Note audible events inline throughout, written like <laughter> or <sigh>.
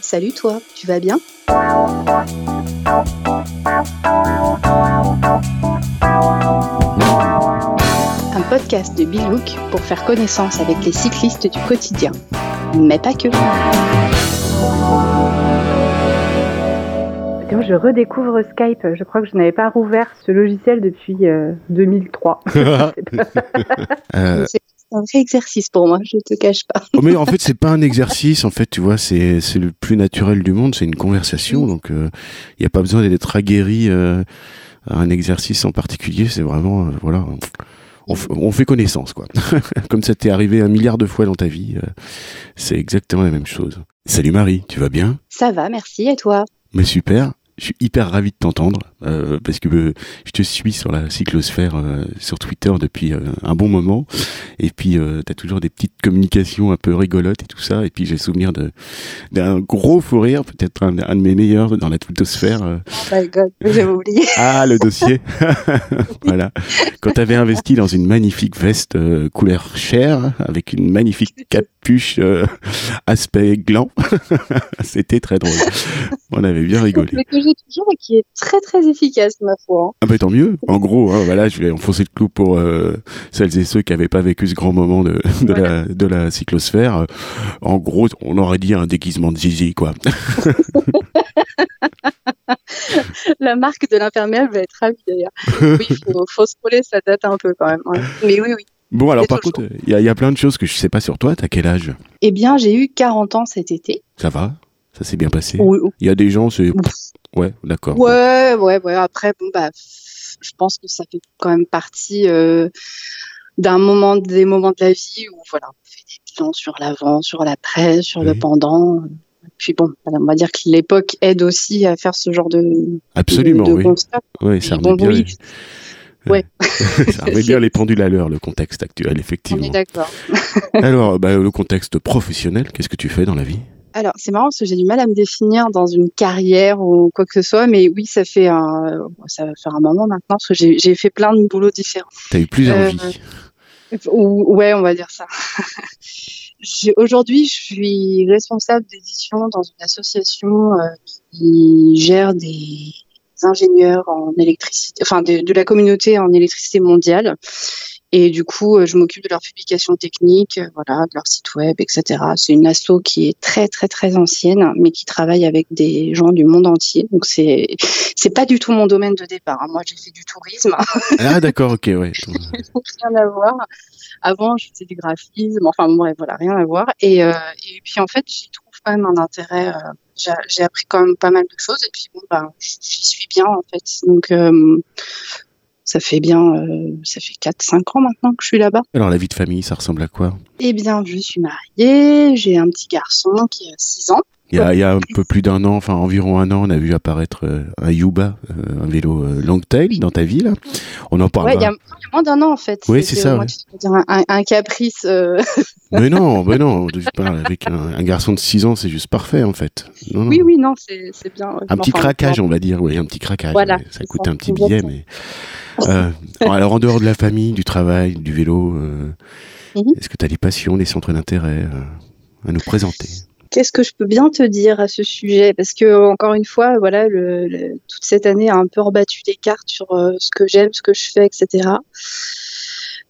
Salut toi, tu vas bien? Un podcast de Bilouk pour faire connaissance avec les cyclistes du quotidien. Mais pas que. Je redécouvre Skype. Je crois que je n'avais pas rouvert ce logiciel depuis 2003. Euh, <laughs> <laughs> un vrai exercice pour moi, je te cache pas. Oh, mais en fait, c'est pas un exercice, en fait, tu vois, c'est c'est le plus naturel du monde, c'est une conversation, donc il euh, n'y a pas besoin d'être aguerri euh, à un exercice en particulier, c'est vraiment, euh, voilà, on, on, fait connaissance, quoi. <laughs> Comme ça t'est arrivé un milliard de fois dans ta vie, c'est exactement la même chose. Salut Marie, tu vas bien? Ça va, merci, et toi? Mais super je suis hyper ravi de t'entendre euh, parce que euh, je te suis sur la cyclosphère euh, sur Twitter depuis euh, un bon moment. Et puis tu as toujours des petites communications un peu rigolotes et tout ça. Et puis j'ai souvenir de d'un gros fou rire peut-être un, de mes meilleurs dans la twittosphère oh my god j'ai oublié. <laughs> Ah le dossier. <laughs> Voilà. Quand tu avais investi dans une magnifique veste couleur chair avec une magnifique capuche aspect gland <laughs> c'était très drôle on avait bien rigolé toujours et qui est très très efficace, ma foi. Ah bah tant mieux. En gros, hein, voilà, je vais enfoncer le clou pour euh, celles et ceux qui n'avaient pas vécu ce grand moment de, <laughs> de, la, de la cyclosphère. En gros, on aurait dit un déguisement de Zizi, quoi. <laughs> la marque de l'imperméable va être ravie d'ailleurs. Oui, il faut, faut scroller, ça date un peu quand même. Mais oui, oui. Bon, alors par contre, il y, y, a plein de choses que je sais pas sur toi. T'as quel âge? Eh bien, j'ai eu 40 ans cet été. Ça va? Ça s'est bien passé? Il y a des gens, c'est Ouais, d'accord. Ouais, ouais, ouais. Après, bon, bah, je pense que ça fait quand même partie euh, d'un moment, des moments de la vie où, voilà, on fait des bilans sur l'avant, sur l'après, sur le pendant. Puis bon, on va dire que l'époque aide aussi à faire ce genre de. Absolument, oui. Oui, ça remet bien. Les... Ouais. <laughs> ça remet bien les pendules à l'heure, le contexte actuel, effectivement. On est d'accord. <laughs> Alors, bah, le contexte professionnel, qu'est-ce que tu fais dans la vie? Alors, c'est marrant parce que j'ai du mal à me définir dans une carrière ou quoi que ce soit, mais oui, ça fait un, ça va faire un moment maintenant parce que j'ai fait plein de boulots différents. T'as eu plusieurs euh, vies. ouais, on va dire ça. <laughs> Aujourd'hui, je suis responsable d'édition dans une association euh, qui gère des ingénieurs en électricité, enfin de, de, la communauté en électricité mondiale. Et du coup, euh, je m'occupe de leur publication technique, euh, voilà, de leur site web, etc. C'est une asso qui est très très très ancienne, mais qui travaille avec des gens du monde entier. Donc c'est c'est pas du tout mon domaine de départ. Hein. Moi, j'ai fait du tourisme. Ah d'accord, ok, ouais. <laughs> rien à voir. Avant, faisais du graphisme. Enfin bon, bref, voilà, rien à voir. Et euh, et puis en fait, j'y trouve quand même un intérêt. Euh, j'ai appris quand même pas mal de choses. Et puis bon, ben, j'y suis bien en fait. Donc euh, ça fait bien, euh, ça fait 4-5 ans maintenant que je suis là-bas. Alors la vie de famille, ça ressemble à quoi? Eh bien, je suis mariée, j'ai un petit garçon qui a 6 ans. Il y, a, il y a, un peu plus d'un an, enfin environ un an, on a vu apparaître euh, un Yuba, euh, un vélo euh, Longtail dans ta ville. On en parle. Ouais, il y, a moins d'un an en fait. Oui, c'est ça. Moi, ouais. dire un, un, caprice. <laughs> mais non, mais non. avec un, un, garçon de 6 ans, c'est juste parfait en fait. Non, oui, oui, non, c'est bien. Un petit craquage, on va dire. Oui, un petit craquage. Voilà, ça coûte un petit billet, mais. Euh, alors, en dehors de la famille, du travail, du vélo, euh, mhm. est-ce que tu as des passions, des centres d'intérêt à nous présenter? Qu'est-ce que je peux bien te dire à ce sujet? Parce que encore une fois, voilà, le, toute cette année a un peu rebattu les cartes sur ce que j'aime, ce que je fais, etc.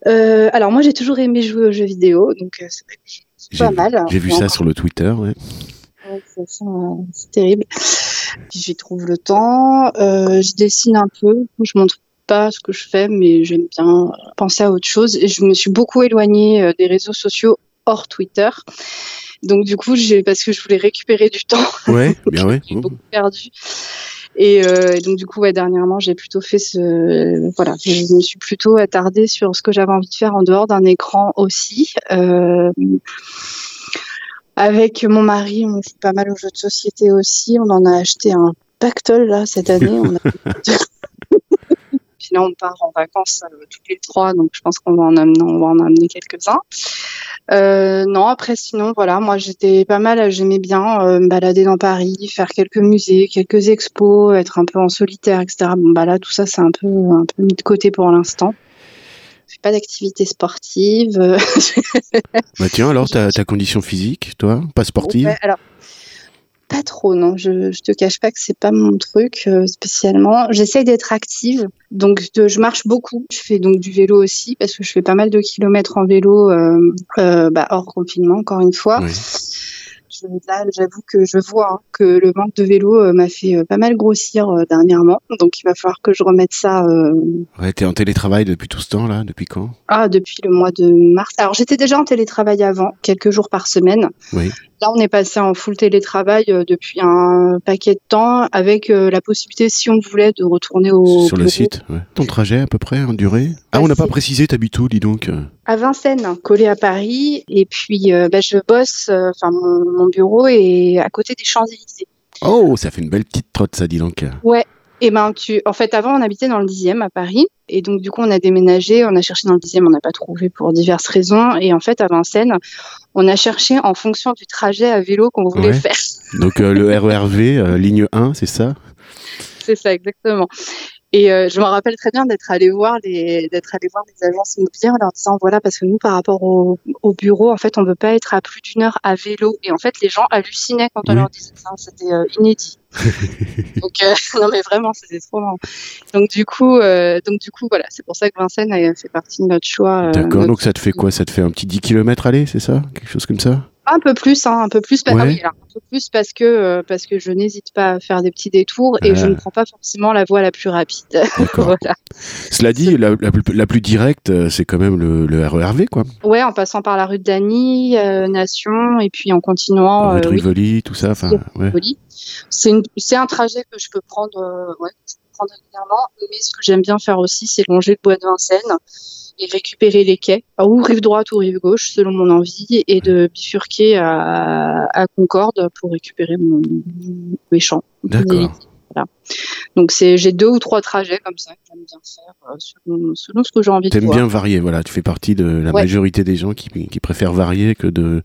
alors moi, j'ai toujours aimé jouer aux jeux vidéo, donc c'est pas mal. J'ai vu ça sur le Twitter. Ouais. c'est terrible. J'y trouve le temps. je dessine un peu. Je montre pas ce que je fais, mais j'aime bien penser à autre chose. Et je me suis beaucoup éloignée euh, des réseaux sociaux hors Twitter. Donc du coup, j'ai parce que je voulais récupérer du temps. Ouais, <laughs> bien. J'ai beaucoup perdu. Et, euh, et, donc du coup, ouais, dernièrement, j'ai plutôt fait ce, voilà, je me suis plutôt attardée sur ce que j'avais envie de faire en dehors d'un écran aussi. Euh, avec mon mari, on joue pas mal aux jeux de société aussi. On en a acheté un pactole là cette année. On a <laughs> là, on part en vacances euh, tous les trois, donc je pense qu'on va en amener, on va en amener quelques-uns. Euh, non, après sinon, voilà, moi j'étais pas mal, j'aimais bien euh, me balader dans Paris, faire quelques musées, quelques expos, être un peu en solitaire, etc. Bon bah là, tout ça c'est un peu un peu mis de côté pour l'instant. Je fais pas d'activité sportive. bah tiens, alors <laughs> ta, ta condition physique, toi, pas sportive? Alors pas trop, non. Je, je te cache pas que c'est pas mon truc euh, spécialement. J'essaye d'être active, donc je marche beaucoup. Je fais donc du vélo aussi parce que je fais pas mal de kilomètres en vélo euh, euh, bah, hors confinement, encore une fois. Oui. Je- là, j'avoue que je vois hein, que le manque de vélo m'a fait pas mal grossir dernièrement, donc il va falloir que je remette ça. Ouais, t'es en télétravail depuis tout ce temps là Depuis quand? Ah, depuis le mois de mars. Alors j'étais déjà en télétravail avant, quelques jours par semaine. Oui. Là, on est passé en full télétravail euh, depuis un paquet de temps, avec euh, la possibilité, si on voulait, de retourner au Sur le site ouais. Ton trajet à peu près en durée? Ah, on n'a pas précisé, t'habites où, dis donc à Vincennes, collé à Paris, et puis euh, bah, je bosse. Enfin, mon, mon bureau est à côté des Champs Élysées. Oh, ça fait une belle petite trotte, ça, dis donc. Et ben, tu, en fait, avant, on habitait dans le 10e à Paris. Et donc, du coup, on a déménagé, on a cherché dans le 10e, on n'a pas trouvé pour diverses raisons. Et en fait, à Vincennes, on a cherché en fonction du trajet à vélo qu'on voulait Ouais. faire. Donc euh, le RERV, euh, ligne 1, c'est ça? C'est ça, exactement. Et euh, je me rappelle très bien d'être allé voir les d'être allé voir les agences immobilières en leur disant voilà parce que nous par rapport au, au bureau en fait on veut pas être à plus d'une heure à vélo. Et en fait les gens hallucinaient quand on Oui. leur disait ça. C'était euh, inédit. <laughs> Donc euh, <laughs> non mais vraiment c'était trop marrant. Donc du coup donc du coup voilà. C'est pour ça que Vincennes a fait partie de notre choix D'accord, donc ça te fait quoi? Ça te fait un petit 10 km aller, c'est ça? Quelque chose comme ça? Un peu plus hein, un peu plus pa- ah Ouais. oui, alors, un peu plus parce que euh, parce que je n'hésite pas à faire des petits détours et je ne prends pas forcément la voie la plus rapide <laughs> voilà Cela dit, la, la plus- la plus directe, euh, c'est quand même le, le RERV, quoi. Ouais, en passant par la rue de Dany, euh, Nation, et puis en continuant. Rue de euh, oui, Rivoli, tout ça. Enfin, ouais. C'est un trajet que je peux prendre, euh, ouais, je prendre régulièrement. Mais ce que j'aime bien faire aussi, c'est longer le bois de Vincennes et récupérer les quais, ou rive droite ou rive gauche, selon mon envie, et de bifurquer à, à Concorde pour récupérer mon, mes champs. D'accord. Voilà. Donc c'est j'ai deux ou trois trajets comme ça que j'aime bien faire euh, selon, selon ce que j'ai envie de T'aimes voir. bien varier, voilà. Tu fais partie de la Ouais. majorité des gens qui, qui préfèrent varier que de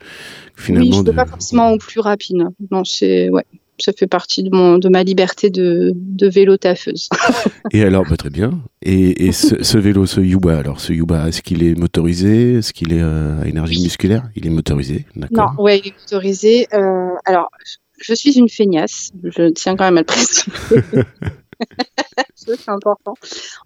finalement. oui, je ne de... pas forcément au plus rapide. Non, c'est ouais, ça fait partie de mon de ma liberté de, de vélo taffeuse. <laughs> Et alors, bah, très bien. Et, et ce, ce vélo, ce Yuba, alors ce Yuba, est-ce qu'il est motorisé? Est-ce qu'il est euh, à énergie musculaire? Il est motorisé, non, d'accord. ouais, il est motorisé. Euh, alors, je suis une feignasse. Je tiens quand même à le préciser. <laughs> <laughs> C'est important.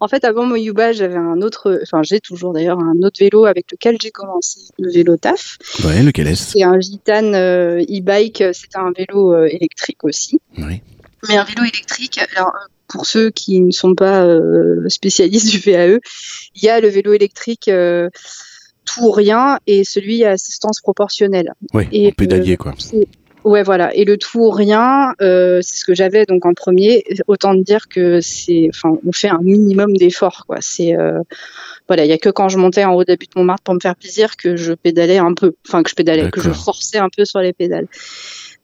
En fait, avant mon Yuba, j'avais un autre, enfin, j'ai toujours d'ailleurs un autre vélo avec lequel j'ai commencé, le vélo TAF. Ouais, lequel est-ce? C'est un Gitane euh, e-bike. C'est un vélo euh, électrique aussi. Oui. Mais un vélo électrique, alors euh, pour ceux qui ne sont pas euh, spécialistes <laughs> du VAE, il y a le vélo électrique tout ou rien et celui à assistance proportionnelle. Ouais, Et, pédalier, quoi. Ouais, voilà. Et le tout ou rien, euh, c'est ce que j'avais donc en premier. Autant dire que c'est, enfin, on fait un minimum d'efforts, quoi. C'est, euh, voilà, il y a que quand je montais en haut d'habit de Montmartre pour me faire plaisir que je pédalais un peu, enfin que je pédalais, que je forçais un peu sur les pédales.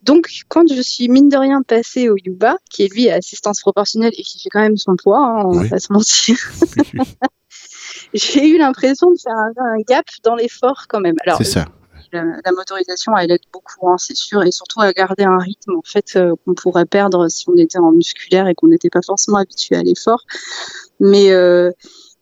Donc, quand je suis mine de rien passée au Yuba, qui est lui à assistance proportionnelle et qui fait quand même son poids, hein, on Oui. va pas se mentir, <laughs> <laughs> j'ai eu l'impression de faire un, un gap dans l'effort quand même. Alors, C'est ça. La, motorisation, elle aide beaucoup, hein, c'est sûr, et surtout à garder un rythme en fait euh, qu'on pourrait perdre si on était en musculaire et qu'on n'était pas forcément habitué à l'effort. Mais euh,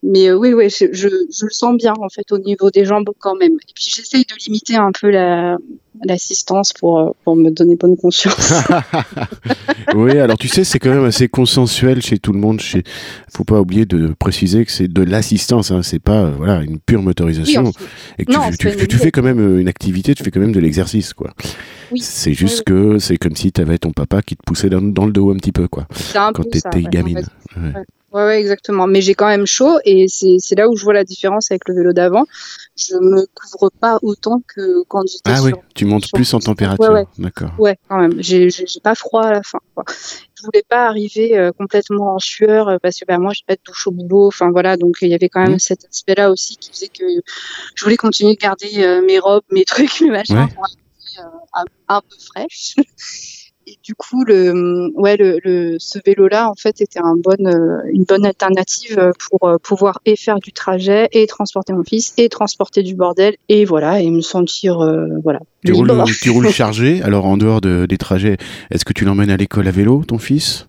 mais euh, oui, oui, je, je, je le sens bien en fait au niveau des jambes quand même. Et puis j'essaye de limiter un peu la l'assistance pour euh, pour me donner bonne conscience. <laughs> <laughs> oui, alors tu sais, c'est quand même assez consensuel chez tout le monde. Chez... Faut pas oublier de préciser que c'est de l'assistance, hein, c'est pas euh, voilà une pure motorisation. et que non, tu, tu, tu- tu fais quand même une activité, tu fais quand même de l'exercice, quoi. Oui. C'est juste que c'est comme si tu avais ton papa qui te poussait dans, dans le dos un petit peu, quoi, quand ouais, gamine. en fait. Ouais. Ouais, ouais, exactement. Mais j'ai quand même chaud et c'est là où je vois la différence avec le vélo d'avant. Je me couvre pas autant que quand j'étais Ah sur oui, tu montes sur- plus en température, Ouais, ouais. d'accord. Ouais, quand même. J'ai pas froid à la fin. Quoi. Je voulais pas arriver euh, complètement en sueur euh, parce que bah, moi j'ai pas de douche au boulot. Enfin voilà, donc il y avait quand même Mhm. cet aspect-là aussi qui faisait que je voulais continuer de garder euh, mes robes, mes <laughs> trucs, mes machins Ouais. pour arriver, euh, un, un peu fraîche. Et du coup, le, ouais, le, le, ce vélo-là, en fait, était un bon, euh, une bonne alternative pour euh, pouvoir et faire du trajet, et transporter mon fils, et transporter du bordel, et voilà, et me sentir, euh, voilà, Tu roules, tu roules <laughs> chargé, alors en dehors de- des trajets, est-ce que tu l'emmènes à l'école à vélo, ton fils?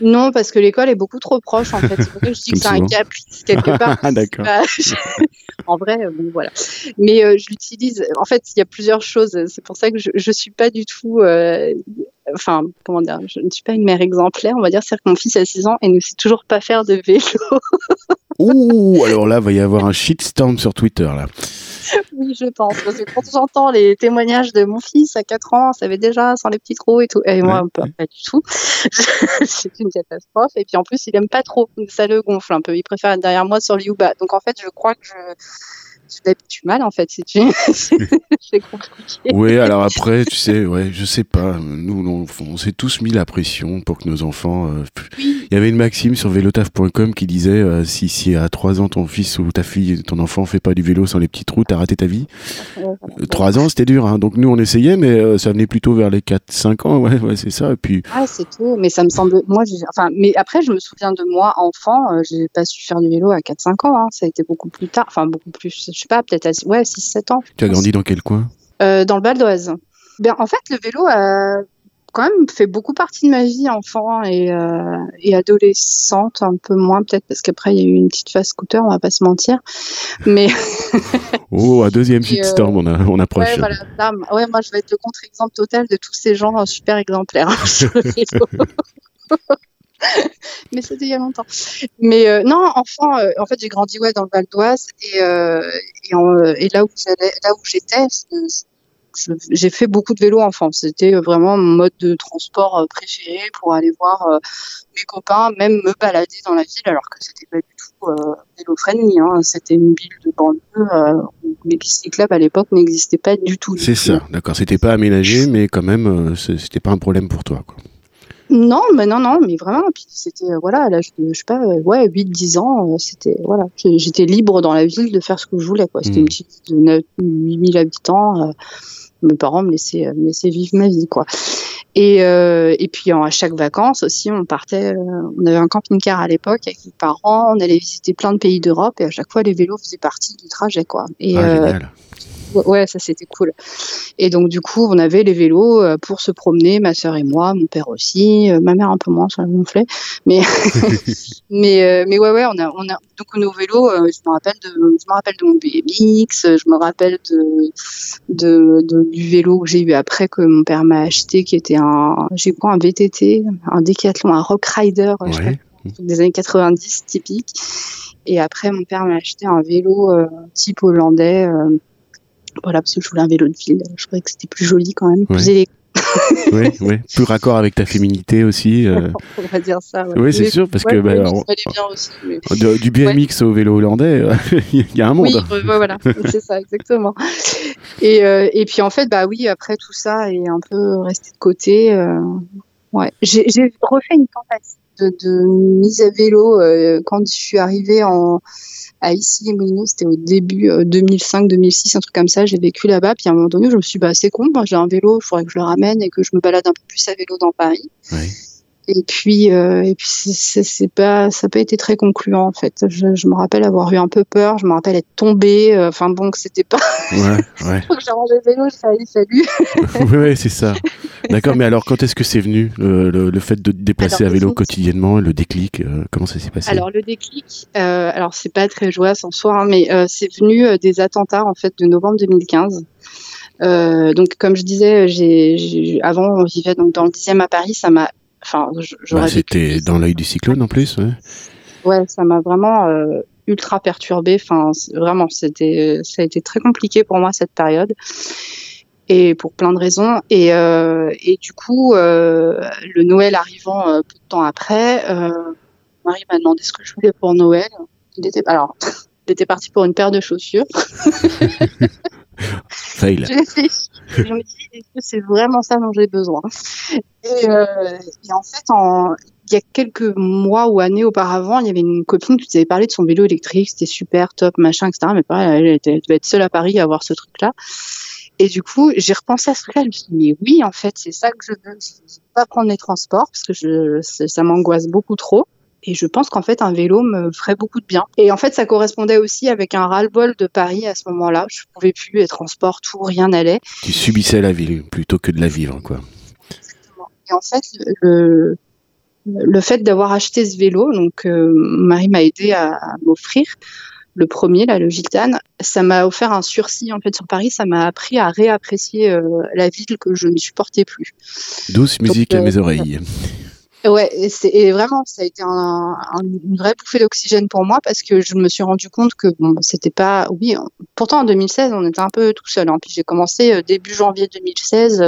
Non, parce que l'école est beaucoup trop proche, en fait. Je <laughs> dis que c'est un caprice, quelque part. <laughs> Ah, d'accord. Bah, je- en vrai, bon, voilà. Mais euh, je l'utilise. En fait, il y a plusieurs choses. C'est pour ça que je, je suis pas du tout. euh, enfin, comment dire, je ne suis pas une mère exemplaire, on va dire, c'est que mon fils a 6 ans et ne sait toujours pas faire de vélo. <laughs> Ouh, alors là, il va y avoir un shitstorm sur Twitter, là. oui, je pense. Parce que quand j'entends les témoignages de mon fils à 4 ans, ça savait déjà sans les petits trous et tout. Et moi, pas, pas, du tout. <laughs> c'est une catastrophe. Et puis en plus, il aime pas trop. Ça le gonfle un peu. Il préfère être derrière moi sur le Yuba. Donc en fait, je crois que je tu mal en fait si tu <laughs> c'est compliqué. Oui alors après tu sais ouais je sais pas. Nous on, on s'est tous mis la pression pour que nos enfants euh, il y avait une maxime sur velotaf.com qui disait euh, si si à 3 ans ton fils ou ta fille ton enfant fait pas du vélo sans les petits trous t'as raté ta vie. Ouais, 3 ans c'était dur hein. donc nous on essayait mais euh, ça venait plutôt vers les 4 5 ans ouais, ouais c'est ça. Et puis ah c'est tout mais ça me semble moi enfin mais après je me souviens de moi enfant j'ai pas su faire du vélo à 4 5 ans hein. ça a été beaucoup plus tard enfin beaucoup plus je sais pas peut-être à ouais 6 7 ans tu as grandi dans quel coin? Euh, dans le Val d'Oise ben, en fait le vélo a quand même fait beaucoup partie de ma vie enfant et, euh, et adolescente, un peu moins peut-être parce qu'après il y a eu une petite phase scooter, on va pas se mentir. Mais <laughs> oh, un deuxième shitstorm, euh, on, a, on approche. Ouais, voilà, là, ouais, moi je vais être le contre-exemple total de tous ces gens super exemplaires hein, sur le vélo. <laughs> <laughs> mais c'était il y a longtemps. Mais euh, non, enfant, euh, en fait, j'ai grandi ouais dans le Val d'Oise et, euh, et, en, et, là où j'allais, là où j'étais, j'ai fait beaucoup de vélo enfant. C'était vraiment mon mode de transport préféré pour aller voir mes copains, même me balader dans la ville, alors que c'était pas du tout vélo friendly. Hein. C'était une ville de banlieue où les cyclables à l'époque n'existaient pas du tout. C'est ça, d'accord. C'était pas aménagé, mais quand même, c'était pas un problème pour toi. Quoi. Non, mais non, non, mais vraiment. Puis c'était, voilà, à l'âge de, je sais pas, ouais, 8, 10 ans, c'était, voilà, j'étais libre dans la ville de faire ce que je voulais, quoi. C'était une petite de 9, 8000 habitants. Euh, mes parents me laissaient, me laissaient vivre ma vie, quoi. Et, euh, et puis à chaque vacances aussi, on partait, euh, on avait un camping-car à l'époque avec mes parents, on allait visiter plein de pays d'Europe et à chaque fois les vélos faisaient partie du trajet, quoi. Et, ah, ouais, ça c'était cool. Et donc du coup, on avait les vélos euh, pour se promener, ma sœur et moi, mon père aussi, euh, ma mère un peu moins, ça gonflait. Mais <laughs> mais euh, mais ouais ouais, on a on a donc nos vélos. je me rappelle de je me rappelle de mon BMX, je me rappelle de de, de du vélo que j'ai eu après que mon père m'a acheté, qui était un j'ai quoi un VTT, un Decathlon, un Rock Rider. Ouais. des années 90 typique et après mon père m'a acheté un vélo type hollandais voilà, parce que je voulais un vélo de ville. Je trouvais que c'était plus joli quand même, plus élégant. oui, oui, plus raccord avec ta féminité aussi. Euh... <laughs> On va dire ça. Ouais. Oui, c'est sûr, parce ouais, que bah, bien aussi, mais... de, du BMX au vélo hollandais, <laughs> il y a un monde. Oui, euh, voilà, c'est ça, exactement. Et, euh, et puis en fait, bah oui, après tout ça est un peu resté de côté. Euh, ouais, j'ai refait une tentative de, de, mise à vélo euh, quand je suis arrivée en à ici les Moulineaux, c'était au début 2005-2006, un truc comme ça. J'ai vécu là-bas, puis à un moment donné, je me suis dit, bah, c'est con, j'ai un vélo, il faudrait que je le ramène et que je me balade un peu plus à vélo dans Paris. Et puis, euh, et puis c'est pas, ça n'a pas été très concluant en fait. Je, je, me rappelle avoir eu un peu peur, je me rappelle être tombée. Euh, enfin bon, que c'était pas. Ouais, <laughs> ouais. j'ai rangé le vélo, j'ai salut. <laughs> oui, ouais, c'est ça. D'accord, mais alors quand est-ce que c'est venu le, le, le, fait de te déplacer alors, à vélo quotidiennement, le déclic euh, Comment ça s'est passé? Alors le déclic, euh, alors c'est pas très joyeux en soi, hein, mais euh, c'est venu des attentats en fait de novembre 2015. Euh, donc, comme je disais, j'ai, avant, on vivait donc dans le 10e à Paris. Ça m'a Enfin, bah, c'était dans l'œil du cyclone en plus, ouais. Ouais, ça m'a vraiment euh, ultra perturbé. Enfin, vraiment, c'était, ça a été très compliqué pour moi cette période, et pour plein de raisons. Et, euh, et du coup, euh, le Noël arrivant euh, peu de temps après, Marie m'a demandé ce que je voulais pour Noël. Il était, alors, <laughs> il était parti pour une paire de chaussures. <laughs> Fail. Je me dis, est-ce que c'est vraiment ça dont j'ai besoin? Et, euh, et, en fait, en, il y a quelques mois ou années auparavant, il y avait une copine qui nous avait parlé de son vélo électrique, c'était super, top, machin, etc. Mais pareil, elle devait être seule à Paris à avoir ce truc-là. Et du coup, j'ai repensé à ce truc-là. Je me suis dit, mais oui, en fait, c'est ça que je veux. Je veux pas prendre les transports parce que je, ça m'angoisse beaucoup trop. Et je pense qu'en fait, un vélo me ferait beaucoup de bien. Et en fait, ça correspondait aussi avec un ras-le-bol de Paris à ce moment-là. Je pouvais plus, les transports, tout, rien n'allait. Tu subissais la ville plutôt que de la vivre, quoi. Exactement. Et en fait, le, le fait d'avoir acheté ce vélo, donc euh, Marie m'a aidé à, à m'offrir, le premier, là, le Gitane, ça m'a offert un sursis en fait sur Paris. Ça m'a appris à réapprécier euh, la ville que je ne supportais plus. Douce musique à mes oreilles. Ouais, et, et, vraiment, ça a été un, un, une vraie bouffée d'oxygène pour moi parce que je me suis rendu compte que bon, c'était pas. Oui, pourtant en 2016, on était un peu tout seul. Hein. Puis j'ai commencé début janvier 2016.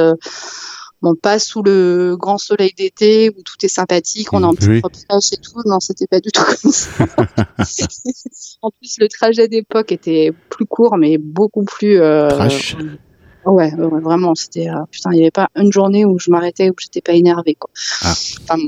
Bon, pas sous le grand soleil d'été où tout est sympathique, on a un petit oui. et tout. Non, c'était pas du tout comme ça. <laughs> en plus, le trajet d'époque était plus court, mais beaucoup plus. Euh, Trash. Ouais, ouais, vraiment, c'était euh, putain, il n'y avait pas une journée où je m'arrêtais où j'étais pas énervée quoi. Ah. Enfin,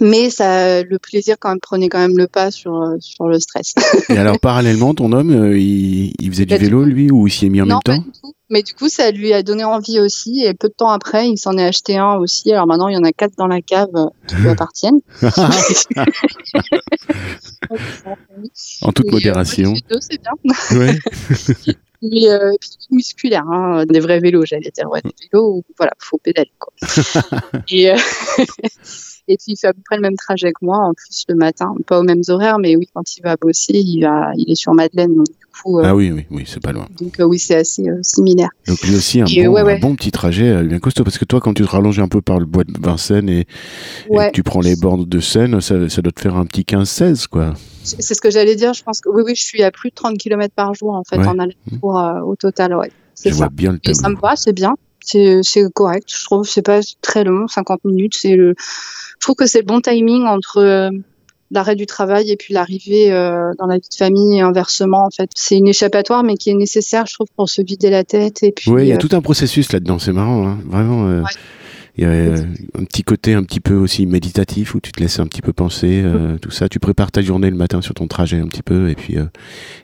mais ça, le plaisir quand même prenait quand même le pas sur euh, sur le stress. Et alors parallèlement, ton homme, euh, il, il, faisait du vélo lui ou il s'y est mis en non, même temps? Mais du coup, ça lui a donné envie aussi. Et peu de temps après, il s'en est acheté un aussi. Alors maintenant, il y en a quatre dans la cave euh, qui lui <laughs> appartiennent. <laughs> En toute Et, euh, modération. deux, c'est bien. Ouais. <laughs> Mais euh, puis musculaire, hein, des vrais vélos, j'allais dire, ouais, des vélos où voilà, faut pédaler quoi. et, euh, et puis il fait à peu près le même trajet que moi, en plus le matin, pas aux mêmes horaires, mais oui, quand il va bosser, il va, il est sur Madeleine, donc du coup, euh, Ah oui, oui, oui, c'est pas loin. donc euh, oui, c'est assez euh, similaire. Donc lui aussi un, Et, bon, ouais, un bon petit trajet bien costaud parce que toi quand tu te rallonges un peu par le bois de Vincennes et, et Ouais. que tu prends les bornes de Seine, ça, ça doit te faire un petit 15-16 quoi. C'est ce que j'allais dire. Je pense que oui, oui, je suis à plus de 30 km par jour en fait en aller-retour euh, au total, ouais. C'est Je ça. vois bien le Et ça me va, c'est bien. C'est correct. Je trouve c'est pas très long, 50 minutes. C'est le. Je trouve que c'est le bon timing entre l'arrêt du travail et puis l'arrivée euh, dans la vie de famille et inversement en fait. C'est une échappatoire mais qui est nécessaire, je trouve, pour se vider la tête et puis. Oui, il y a euh, tout un processus là-dedans, c'est marrant, hein. vraiment. euh, Ouais. Il y a un petit côté un petit peu aussi méditatif où tu te laisses un petit peu penser, euh, tout ça. Tu prépares ta journée le matin sur ton trajet un petit peu et puis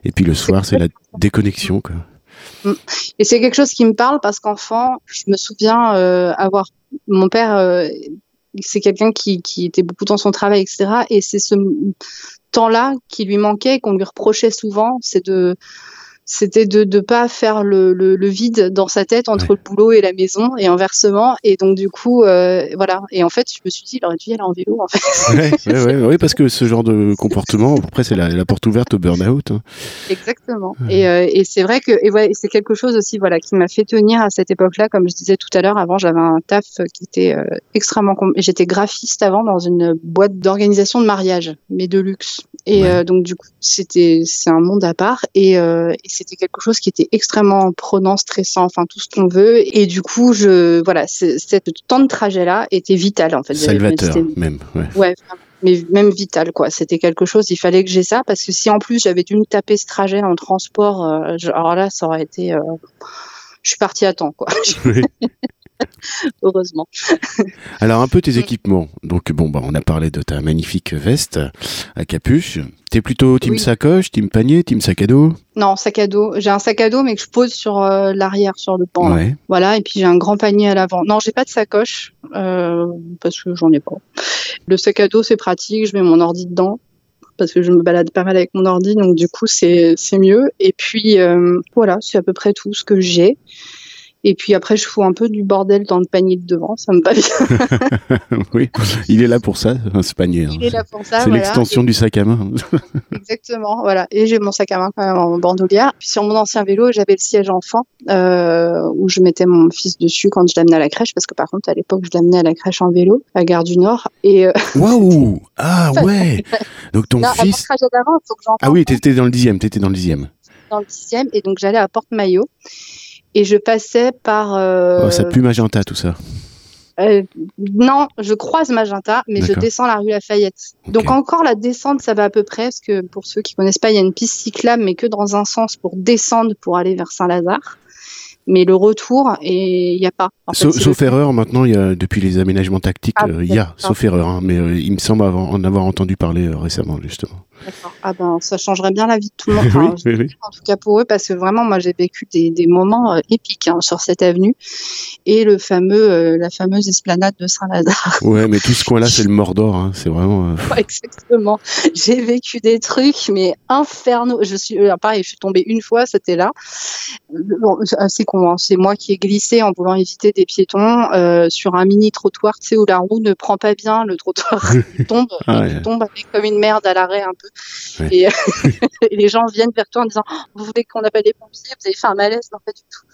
et puis le soir c'est la déconnexion quoi. Et c'est quelque chose qui me parle parce qu'enfant, je me souviens avoir mon père, c'est quelqu'un qui, était beaucoup dans son travail, etc. Et c'est ce temps-là qui lui manquait, qu'on lui reprochait souvent, c'est de c'était de ne pas faire le, le, le vide dans sa tête entre Ouais. le boulot et la maison et inversement et donc du coup euh, voilà et en fait je me suis dit il aurait dû y aller en vélo en fait Ouais, ouais, <laughs> ouais, ouais, parce que ce genre de comportement, après c'est la, la porte ouverte au burn-out. hein. Exactement. Et, euh, et c'est vrai que et ouais, c'est quelque chose aussi voilà qui m'a fait tenir à cette époque-là. Comme je disais tout à l'heure, avant j'avais un taf qui était euh, extrêmement. J'étais graphiste avant dans une boîte d'organisation de mariage, mais de luxe. Et donc du coup c'était c'est un monde à part et, et c'était quelque chose qui était extrêmement prenant, stressant, enfin tout ce qu'on veut. Et du coup je voilà, c'est- cet temps de trajet là était vital en fait. Salvateur même. Ouais. Mais même vital quoi. C'était quelque chose. Il fallait que j'ai ça parce que si en plus j'avais dû me taper ce trajet en transport, euh, alors là ça aurait été. euh, Je suis partie à temps quoi. <laughs> Oui. <laughs> Heureusement. Alors un peu tes équipements. Donc bon, bah, on a parlé de ta magnifique veste à capuche. T'es plutôt team Oui. sacoche, team panier, team sac à dos? Non sac à dos. J'ai un sac à dos mais que je pose sur euh, l'arrière sur le. Ouais. Voilà et puis j'ai un grand panier à l'avant. Non j'ai pas de sacoche euh, parce que j'en ai pas. Le sac à dos c'est pratique. Je mets mon ordi dedans. Parce que je me balade pas mal avec mon ordi, donc du coup c'est c'est mieux. Et puis euh, voilà, c'est à peu près tout ce que j'ai. Et puis après, je fous un peu du bordel dans le panier de devant, ça me va bien. <laughs> <laughs> oui, il est là pour ça, ce panier. hein. Il est là pour ça. C'est voilà. l'extension du sac à main. <laughs> Exactement, voilà. Et j'ai mon sac à main quand même en bandoulière. Puis sur mon ancien vélo, j'avais le siège enfant euh, où je mettais mon fils dessus quand je l'amenais à la crèche, parce que par contre à l'époque je l'amenais à la crèche en vélo à Gare du Nord. Et euh, Waouh Ah ouais Donc ton non, avant le fils... il faut que Ah oui, t'étais dans le dixième, t'étais dans le dixième. dans le dixième, et donc j'allais à Porte-Maillot. Et je passais par. euh, Oh, ça pue magenta tout ça. euh, non, je croise Magenta, mais je descends la rue Lafayette. Donc encore la descente, ça va à peu près, parce que pour ceux qui connaissent pas, il y a une piste cyclable, mais que dans un sens pour descendre pour aller vers Saint-Lazare. Mais le retour, et il n'y a pas. En fait, Sauf, le- erreur, maintenant, il y a, depuis les aménagements tactiques, Ah, euh, il y a, sauf erreur, hein, mais euh, il me semble avoir, en avoir entendu parler récemment, justement. Ah ben, ça changerait bien la vie de tout le monde. <laughs> Enfin, oui, oui, oui. en tout cas pour eux, parce que vraiment, moi, j'ai vécu des, des moments euh, épiques hein, sur cette avenue et le fameux, euh, la fameuse esplanade de Saint-Lazare. <laughs> Ouais, mais tout ce coin-là, c'est le Mordor, hein, c'est vraiment... euh, Ouais, Exactement. J'ai vécu des trucs, mais infernaux. Je suis, pareil, je suis tombée une fois, c'était là. Bon, c'est con, hein. C'est moi qui ai glissé en voulant éviter des piétons sur un mini trottoir, tu sais, où la roue ne prend pas bien, le trottoir <laughs> tombe, Ah ouais. tombes avec comme une merde à l'arrêt un peu. <laughs> <laughs> Et, les gens viennent vers toi en disant Vous voulez qu'on appelle les pompiers Vous avez fait un malaise Non, pas du tout.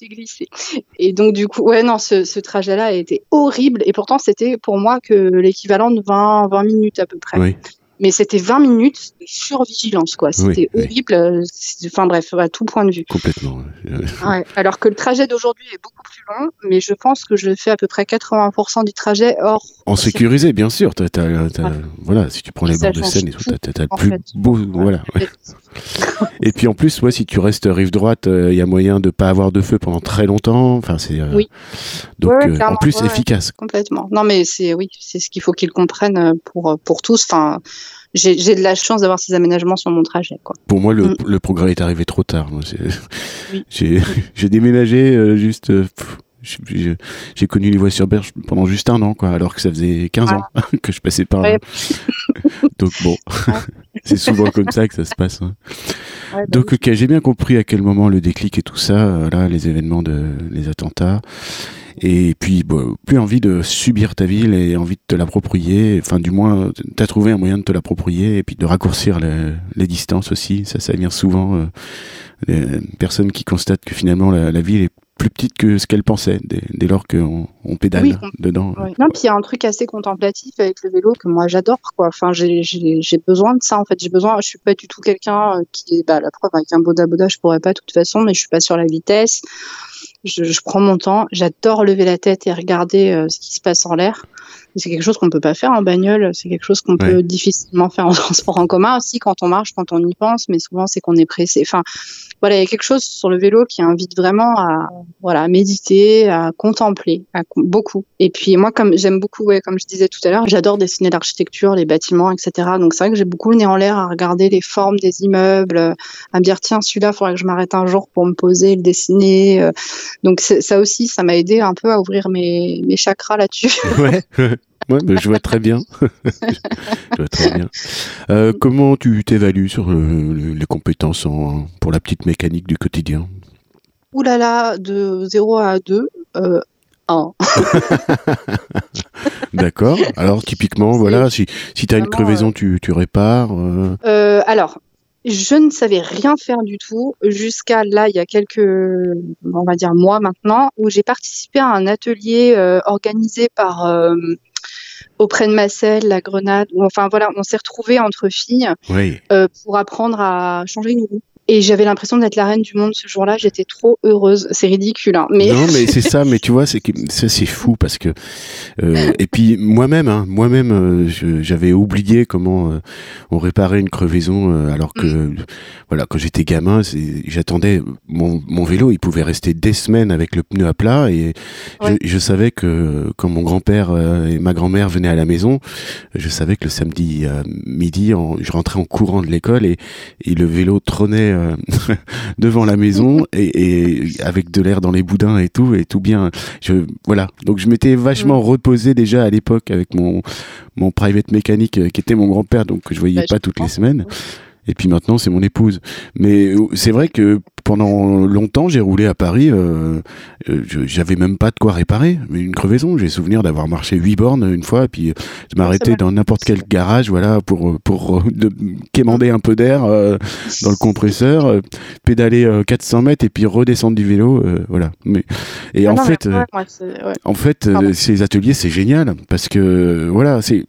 J'ai glissé. Et donc, du coup, ouais, non, ce, trajet-là a été horrible. Et pourtant, c'était pour moi que l'équivalent de 20, 20 minutes à peu près. Oui mais c'était 20 minutes survigilance, quoi. C'était horrible. Euh, enfin bref, à tout point de vue. Complètement. <laughs> Ouais, alors que le trajet d'aujourd'hui est beaucoup plus long, mais je pense que je fais à peu près 80% du trajet hors. En sécurisé, bien sûr. Voilà, si tu prends les bords de Seine et tout, t'as le plus beau. Voilà. <laughs> et puis en plus, ouais, si tu restes rive droite, il euh, y a moyen de pas avoir de feu pendant très longtemps. Enfin, c'est. Euh, oui. Donc, en plus, efficace. Complètement. Non, mais c'est oui, c'est ce qu'il faut qu'ils comprennent pour pour tous. Enfin j'ai de la chance d'avoir ces aménagements sur mon trajet. Quoi. Pour moi, le, mm. le progrès est arrivé trop tard. <laughs> J'ai déménagé euh, juste. Euh, j'ai connu les voies sur berge pendant juste un an, quoi, alors que ça faisait 15 ans <laughs> que je passais par là. <laughs> Donc bon, c'est souvent comme ça que ça se passe. Hein. Bah Donc ok, j'ai bien compris à quel moment le déclic et tout ça, euh, là, les événements de les attentats. Et puis, plus envie de subir ta ville et envie de te l'approprier. Enfin, du moins, tu as trouvé un moyen de te l'approprier et puis de raccourcir les, distances aussi. Ça, ça vient souvent euh, des personnes qui constatent que finalement la, ville est plus petite que ce qu'elle pensait dès, lors qu'on on pédale dedans. Non, puis il y a un truc assez contemplatif avec le vélo que moi j'adore quoi. Enfin, j'ai besoin de ça en fait. J'ai besoin. Je suis pas du tout quelqu'un euh, qui est bah, la preuve avec un boda boda, je pourrais pas de toute façon, mais je suis pas sur la vitesse je, je, prends mon temps. J'adore lever la tête et regarder euh, ce qui se passe en l'air. C'est quelque chose qu'on peut pas faire en bagnole. C'est quelque chose qu'on peut difficilement faire en transport en commun aussi quand on marche, quand on y pense. Mais souvent, c'est qu'on est pressé. Enfin, voilà, il y a quelque chose sur le vélo qui invite vraiment à, voilà, à méditer, à contempler, à, beaucoup. Et puis moi, comme j'aime beaucoup, ouais, comme je disais tout à l'heure, j'adore dessiner l'architecture, les bâtiments, etc. Donc c'est vrai que j'ai beaucoup le nez en l'air à regarder les formes des immeubles, à me dire tiens, celui-là, faudrait que je m'arrête un jour pour me poser, le dessiner. Euh. Donc ça aussi, ça m'a aidé un peu à ouvrir mes, mes chakras là-dessus. Ouais. <laughs> Ouais, je vois très bien. <laughs> je vois très bien. Euh, comment tu t'évalues sur euh, les compétences en, pour la petite mécanique du quotidien? Ouh là là, de 0 à 2, euh, 1. <laughs> D'accord. Alors, typiquement, voilà, si, si tu as une crevaison, tu, tu répares Alors, je ne savais rien faire du tout jusqu'à là, il y a quelques, on va dire mois maintenant, où j'ai participé à un atelier organisé par auprès de Marcel, la Grenade. enfin voilà, on s'est retrouvés entre filles euh, pour apprendre à changer une roue. Et j'avais l'impression d'être la reine du monde ce jour-là. J'étais trop heureuse. C'est ridicule, hein, mais non, mais <laughs> c'est ça. Mais tu vois, c'est ça, c'est fou parce que euh, et puis moi-même, hein, moi-même, euh, j'avais oublié comment euh, on réparait une crevaison, alors que mm. voilà, quand j'étais gamin, j'attendais mon, mon, vélo, il pouvait rester des semaines avec le pneu à plat et je, je, savais que quand mon grand-père et ma grand-mère venaient à la maison, je savais que le samedi midi, je rentrais en courant de l'école et, et le vélo trônait euh, <laughs> devant la maison et, avec de l'air dans les boudins et tout et tout bien. Je voilà. Donc je m'étais vachement mm. reposé déjà à l'époque avec mon mon private mécanique euh, qui était mon grand-père donc que je voyais bah, pas toutes les semaines. Et puis maintenant, c'est mon épouse. Mais euh, c'est vrai que pendant longtemps, j'ai roulé à Paris. Euh, euh j'avais même pas de quoi réparer. Mais une crevaison. J'ai souvenir d'avoir marché huit bornes une fois, et puis de m'arrêter dans n'importe quel garage, voilà, pour pour de, quémander un peu d'air euh, dans le compresseur, euh, pédaler 400 mètres et puis redescendre du vélo, voilà. Mais et ah en, fait, en fait, ces ateliers, c'est génial parce que voilà, c'est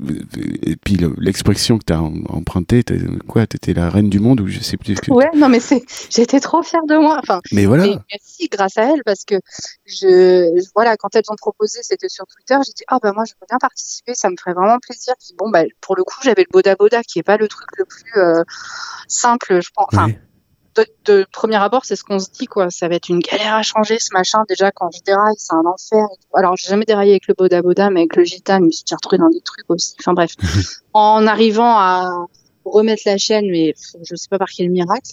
et puis l'expression que tu as empruntée, quoi, t'étais la reine du monde ou je sais plus. Ouais, non mais c'est, j'étais trop fière de moi. Enfin, mais voilà. merci grâce à elle parce que je, voilà, quand elles ont proposé, c'était sur Twitter, j'ai dit ah ben moi je veux bien participer, ça me ferait vraiment plaisir. Puis bon bah pour le coup j'avais le Boda Boda qui est pas le truc le plus euh, simple, je pense. Enfin, de, premier abord, c'est ce qu'on se dit, quoi. Ça va être une galère à changer, ce machin. Déjà, quand je déraille, c'est un enfer. Alors, j'ai jamais déraillé avec le Boda Boda, mais avec le Gitane, je me suis retrouvé dans des trucs aussi. Enfin, bref. <laughs> en arrivant à remettre la chaîne, mais je sais pas par quel miracle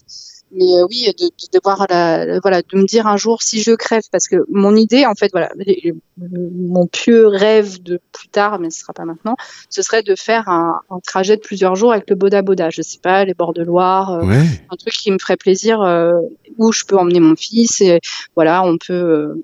mais euh, oui de, de, voir la, voilà de me dire un jour si je crève parce que mon idée en fait voilà mon pieux rêve de plus tard mais ce sera pas maintenant ce serait de faire un, un trajet de plusieurs jours avec le Boda Boda. Je sais pas les bords de Loire euh, un truc qui me ferait plaisir euh, où je peux emmener mon fils et voilà on peut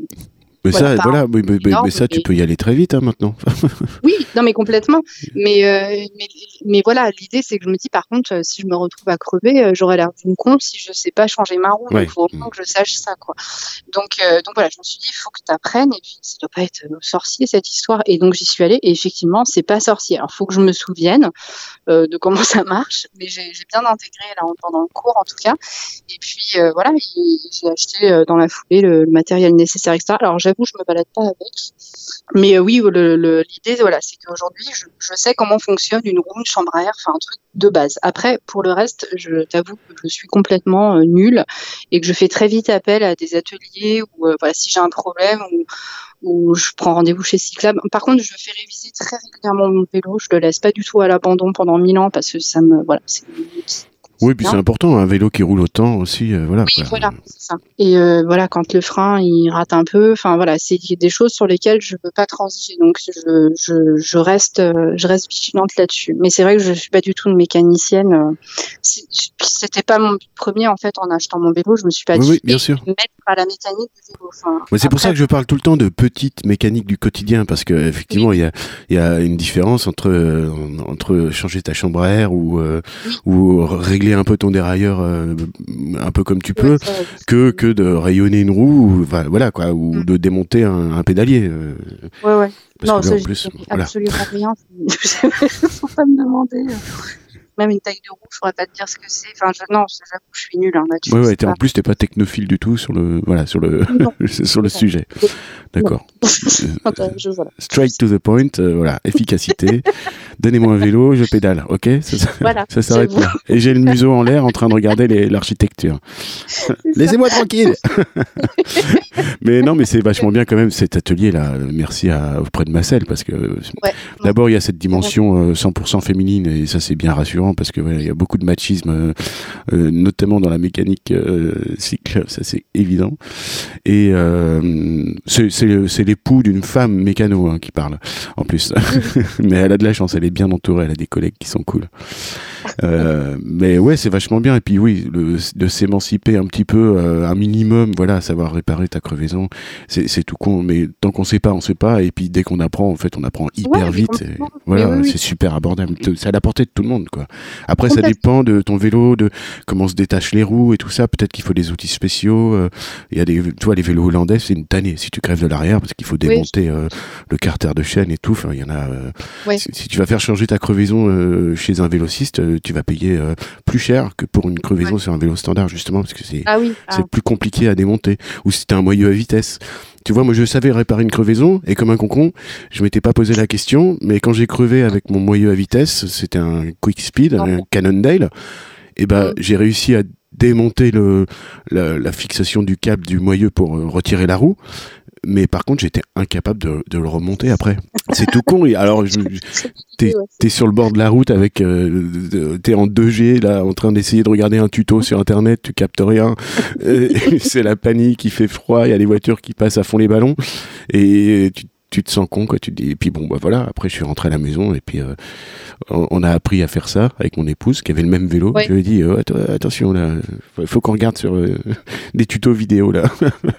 Mais ça, voilà, mais, ça, tu peux y aller très vite hein, maintenant. <laughs> oui, non, mais complètement. Mais, euh, mais, mais, voilà, l'idée, c'est que je me dis, par contre, si je me retrouve à crever, j'aurais l'air d'une con si je sais pas changer ma roue. Il faut vraiment que je sache ça, quoi. Donc, donc voilà, je me suis dit, il faut que tu apprennes. Et puis, ça doit pas être sorcier cette histoire. Et donc, j'y suis allée. Et effectivement, c'est pas sorcier. Alors, faut que je me souvienne de comment <laughs> ça marche. Mais j'ai bien intégré là pendant le cours, en tout cas. Et puis voilà, j'ai acheté dans la foulée le, matériel nécessaire, etc. Alors j'avoue, je me balade pas avec, mais euh, oui, l'idée, voilà, c'est qu'aujourd'hui, je, je, sais comment fonctionne une roue, une chambre à air, enfin un truc de base. Après, pour le reste, je t'avoue que je suis complètement euh, nulle et que je fais très vite appel à des ateliers où, euh, si j'ai un problème ou je prends rendez-vous chez Cyclab. Par contre, je fais réviser très régulièrement mon vélo. Je le laisse pas du tout à l'abandon pendant mille ans parce que ça me, voilà, c'est oui, puis c'est important, un vélo qui roule autant aussi, euh, voilà. Oui, voilà, c'est ça. Et euh, voilà, quand le frein il rate un peu, enfin voilà, c'est des choses sur lesquelles je peux pas transiger, donc je, je, je reste, euh, je reste vigilante là-dessus. Mais c'est vrai que je suis pas du tout une mécanicienne. C'était pas mon premier en fait en achetant mon vélo, je me suis pas dit oui, bien sûr. mettre à la mécanique du vélo. Enfin, c'est pour ça que je parle tout le temps de petite mécanique du quotidien, parce que effectivement il y, a, y a une différence entre entre changer ta chambre à air ou ou régler un peu ton dérailleur euh, un peu comme tu peux que que de rayonner une roue ou voilà quoi ou mm. de démonter un, pédalier euh. ouais ouais non ça, plus, absolument rien faut pas me demander même une taille de roue, je pourrais pas te dire ce que c'est. Enfin, je, non, j'avoue, je suis nulle hein, là-dessus. Ouais, ouais, en plus, t'es pas technophile du tout sur le, voilà, sur le, <laughs> sur le sujet. D'accord. <laughs> Straight to the point, euh, voilà, efficacité. <laughs> Donnez-moi un vélo, je pédale, ok? Ça, voilà, ça s'arrête là. Et j'ai le museau en l'air en train de regarder l'architecture. Laissez-moi tranquille. mais non, mais c'est vachement bien quand même cet atelier-là. Merci à, auprès de Marcel parce que d'abord il y a cette dimension 100% euh, féminine et ça c'est bien rassurant parce que voilà, il y a beaucoup de machisme, euh, euh, notamment dans la mécanique cycle, ça c'est évident. Et c'est l'époux d'une femme mécano hein, qui parle en plus, <laughs> mais elle a de la chance, elle est bien entourée, elle a des collègues qui sont cool. Euh, mais ouais, c'est vachement bien. Et puis oui, le, de s'émanciper un petit peu, euh, un minimum, voilà, savoir réparer ta crevaison, c'est tout con. Mais tant qu'on sait pas, on sait pas. Et puis dès qu'on apprend, en fait, on apprend hyper vite. voilà, c'est super abordable. C'est à la portée de tout le monde, quoi. Après, ça dépend de ton vélo, de comment se détachent les roues et tout ça. Peut-être qu'il faut des outils spéciaux. Euh, il y a des, tu vois, les vélos hollandais, c'est une tannée si tu crèves de l'arrière parce qu'il faut démonter le carter de chaîne et tout. Enfin, il y en a. Si, si, tu vas faire changer ta crevaison chez un vélociste, tu vas payer euh, plus cher que pour une crevaison sur un vélo standard justement parce que c'est ah oui. ah. plus compliqué à démonter ou si t'as un moyeu à vitesse. Tu vois, moi je savais réparer une crevaison et comme un concon, je m'étais pas posé la question, mais quand j'ai crevé avec mon moyeu à vitesse, c'était un Quick Speed, un Cannondale, et ben mm. j'ai réussi à démonter le, la, fixation du câble du moyeu pour euh, retirer la roue. Mais par contre j'étais incapable de, de, le remonter après. C'est tout con. Alors t'es es sur le bord de la route avec euh, t'es en 2G là en train d'essayer de regarder un tuto sur internet. Tu captes rien. Euh, <laughs> c'est la panique. Il fait froid. Il y a les voitures qui passent à fond les ballons. Et tu tu te sens con quoi tu te dis et puis bon bah voilà après je suis rentré à la maison et puis euh, on, a appris à faire ça avec mon épouse qui avait le même vélo. Je lui ai dit euh, attention là il faut qu'on regarde sur euh, <laughs> des tutos vidéo là.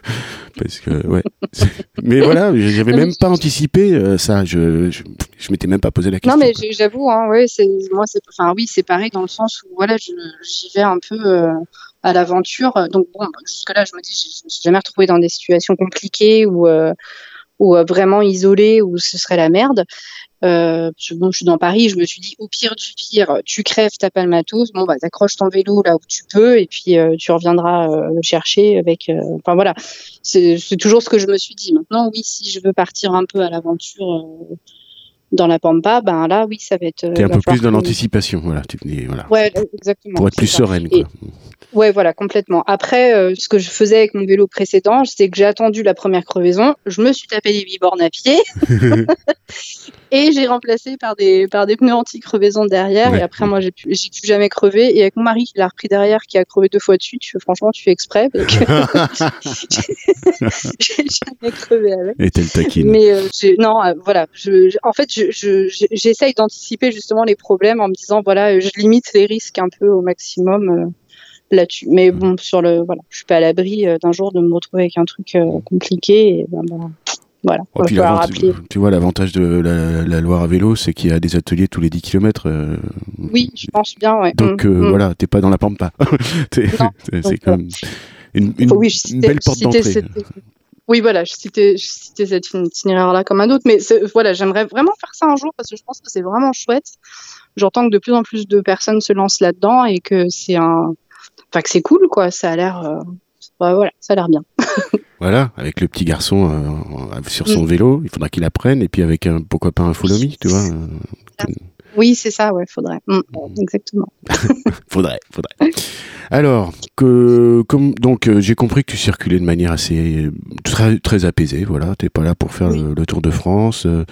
<laughs> Parce que ouais. <laughs> Mais voilà j'avais même pas anticipé ça je, je, m'étais même pas posé la question non mais j'avoue hein, ouais c'est moi c'est enfin oui c'est pareil dans le sens où voilà j'y vais un peu à l'aventure. Donc bon jusque là je me dis je, me suis jamais retrouvée dans des situations compliquées où ou euh, vraiment isolé où ce serait la merde. Euh, bon, je suis dans Paris, je me suis dit au pire du pire, tu crèves, t'as pas matos, bon bah t'accroches ton vélo là où tu peux et puis euh, tu reviendras le chercher avec. Enfin voilà, c'est toujours ce que je me suis dit. Maintenant, oui, si je veux partir un peu à l'aventure dans la pampa, ben là, oui, ça va être. T'es un peu plus dans l'anticipation, voilà. Tu, voilà. Ouais, exactement. Pour être plus sereine, quoi. Ouais, voilà, complètement. Après, euh, ce que je faisais avec mon vélo précédent, c'est que j'ai attendu la première crevaison, je me suis tapé les bornes à pied <laughs> <laughs> et j'ai remplacé par des par des pneus anti-crevaison derrière. Et après, moi, j'ai plus, plus jamais crevé. Et avec mon mari qui l'a repris derrière, qui a crevé deux fois dessus, tu, franchement, tu fais exprès. <laughs> j'ai jamais crevé avec. Et t'es le taquine. Mais euh, non, euh, voilà. Je, en fait, j'essaye d'anticiper justement les problèmes en me disant, voilà, je limite les risques un peu au maximum là-dessus. Mais bon, sur le, voilà, je suis pas à l'abri d'un jour de me retrouver avec un truc compliqué. Et ben, ben, voilà. tu vois, l'avantage de la, Loire à vélo, c'est qu'il y a des ateliers tous les 10 km. oui, je pense bien, ouais. Donc, mm, mm. voilà, t'es pas dans la pampa. <laughs> c'est quand même une, belle porte d'entrée. Oui, voilà, je citais, je citais cet itinéraire-là comme un autre, mais voilà, j'aimerais vraiment faire ça un jour parce que je pense que c'est vraiment chouette. J'entends que de plus en plus de personnes se lancent là-dedans et que c'est un, enfin que c'est cool, quoi. Ça a l'air, euh, voilà, ça a l'air bien. <laughs> voilà, avec le petit garçon euh, sur son mm. vélo, il faudra qu'il apprenne et puis avec un, pourquoi pas un follow me, tu vois. Euh, oui, c'est ça, ouais, faudrait. Mm, exactement. <laughs> faudrait, faudrait. Alors, que, comme, donc, euh, j'ai compris que tu circulais de manière assez, très, très apaisée, voilà. T'es pas là pour faire le, Tour de France, euh,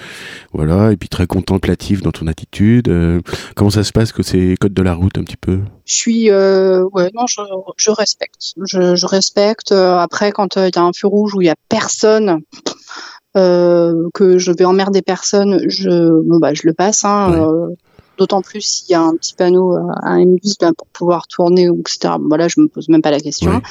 voilà. Et puis très contemplatif dans ton attitude. Euh, comment ça se passe que c'est code de la route un petit peu? Je suis, ouais, non, je, je respecte. Je, je respecte. Après, quand il y a un feu rouge où il y a personne, euh, que je vais emmerder personne, je, bon bah, je le passe. Hein, euh, D'autant plus s'il y a un petit panneau euh, à M12 ben, pour pouvoir tourner, etc. Voilà, je me pose même pas la question. Mhm.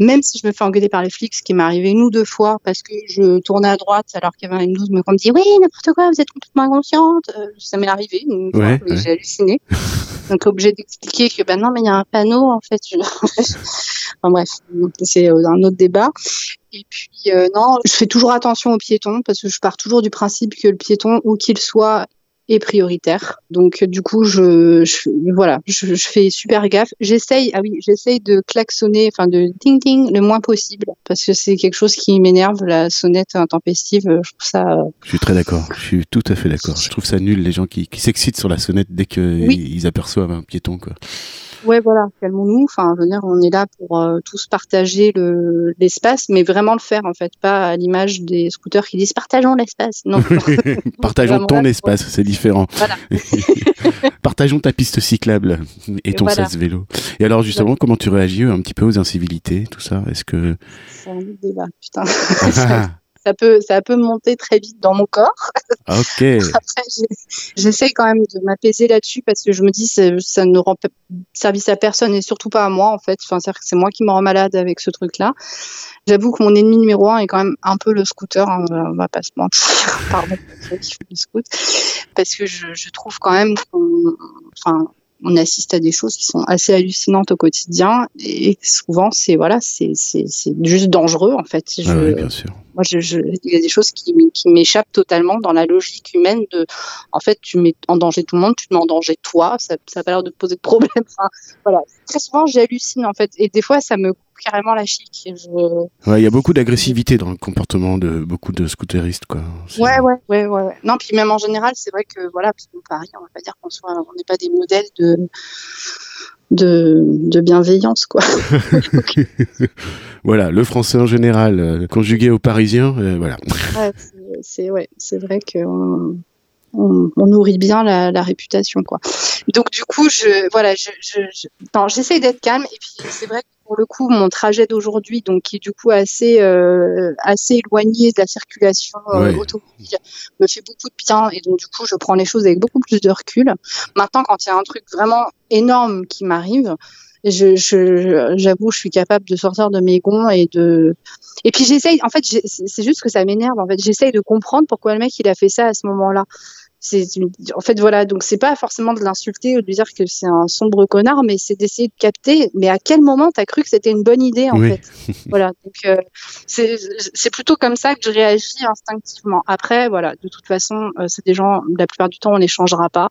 Même si je me fais engueuler par les flics, ce qui m'est arrivé une ou deux fois parce que je tournais à droite alors qu'il y avait un M12, mais qu'on me dit oui n'importe quoi, vous êtes complètement inconsciente. ça m'est arrivé une fois, j'ai halluciné. <laughs> Donc obligé d'expliquer que ben non mais il y a un panneau en fait. <laughs> enfin bref, c'est un autre débat. Et puis euh, non, je fais toujours attention aux piétons parce que je pars toujours du principe que le piéton, où qu'il soit, est prioritaire. Donc du coup, je, voilà, je, fais super gaffe. J'essaye, ah oui, j'essaye de klaxonner, enfin de ding ding le moins possible parce que c'est quelque chose qui m'énerve la sonnette intempestive. Je trouve ça. Je suis très d'accord. Je suis tout à fait d'accord. Je trouve ça nul les gens qui, qui s'excitent sur la sonnette dès qu'ils ils aperçoivent un piéton quoi. Ouais, voilà, calmons-nous. Enfin, venir, on est là pour euh, tous partager le, l'espace, mais vraiment le faire, en fait, pas à l'image des scooters qui disent partageons l'espace. Non. <laughs> partageons ton espace, c'est différent. Voilà. <laughs> partageons ta piste cyclable et ton voilà. vélo. Et alors, justement, comment tu réagis un petit peu aux incivilités, tout ça? Est-ce que. C'est un débat, putain. Ah <laughs> ça peut, ça peut monter très vite dans mon corps. <laughs> Ok. Après, j'essaie quand même de m'apaiser là-dessus parce que je me dis ça, ça ne rend service à personne et surtout pas à moi en fait. Enfin, c'est c'est moi qui me rends malade avec ce truc-là. J'avoue que mon ennemi numéro un est quand même un peu le scooter. Hein, on va pas se mentir. <laughs> Pardon pour ceux qui font du scoot, parce que je, je trouve quand même qu'on, enfin on assiste à des choses qui sont assez hallucinantes au quotidien et souvent c'est voilà c'est c'est juste dangereux en fait. Je, ah oui, bien sûr. Moi, je, je, il y a des choses qui, qui m'échappent totalement dans la logique humaine de, en fait, tu mets en danger tout le monde, tu te mets en danger toi, ça n'a pas l'air de te poser de problème. Enfin, voilà. Très souvent, j'hallucine, en fait. Et des fois, ça me carrément la chic. Je... Ouais, il y a beaucoup d'agressivité dans le comportement de beaucoup de scooteristes, quoi. Ouais, ouais, ouais, ouais, Non, puis même en général, c'est vrai que, voilà, parce qu'on Paris, on va pas dire qu'on soit, on n'est pas des modèles de, de, de bienveillance, quoi. <laughs> voilà, le français en général, euh, conjugué au parisien, euh, voilà. c'est ouais, c'est vrai qu'on on, nourrit bien la, la, réputation, quoi. Donc du coup, je voilà, je, je, j'essaie d'être calme et puis c'est vrai que pour le coup, mon trajet d'aujourd'hui, donc qui est du coup assez euh, assez éloigné de la circulation euh, automobile, me fait beaucoup de bien et donc du coup, je prends les choses avec beaucoup plus de recul. Maintenant, quand il y a un truc vraiment énorme qui m'arrive, je, je, j'avoue, je suis capable de sortir de mes gonds et de. Et puis j'essaye. En fait, c'est juste que ça m'énerve. En fait, j'essaye de comprendre pourquoi le mec il a fait ça à ce moment-là c'est en fait voilà donc c'est pas forcément de l'insulter ou de lui dire que c'est un sombre connard mais c'est d'essayer de capter mais à quel moment tu as cru que c'était une bonne idée en fait <laughs> voilà donc euh, c'est plutôt comme ça que je réagis instinctivement après voilà de toute façon euh, c'est des gens la plupart du temps on les changera pas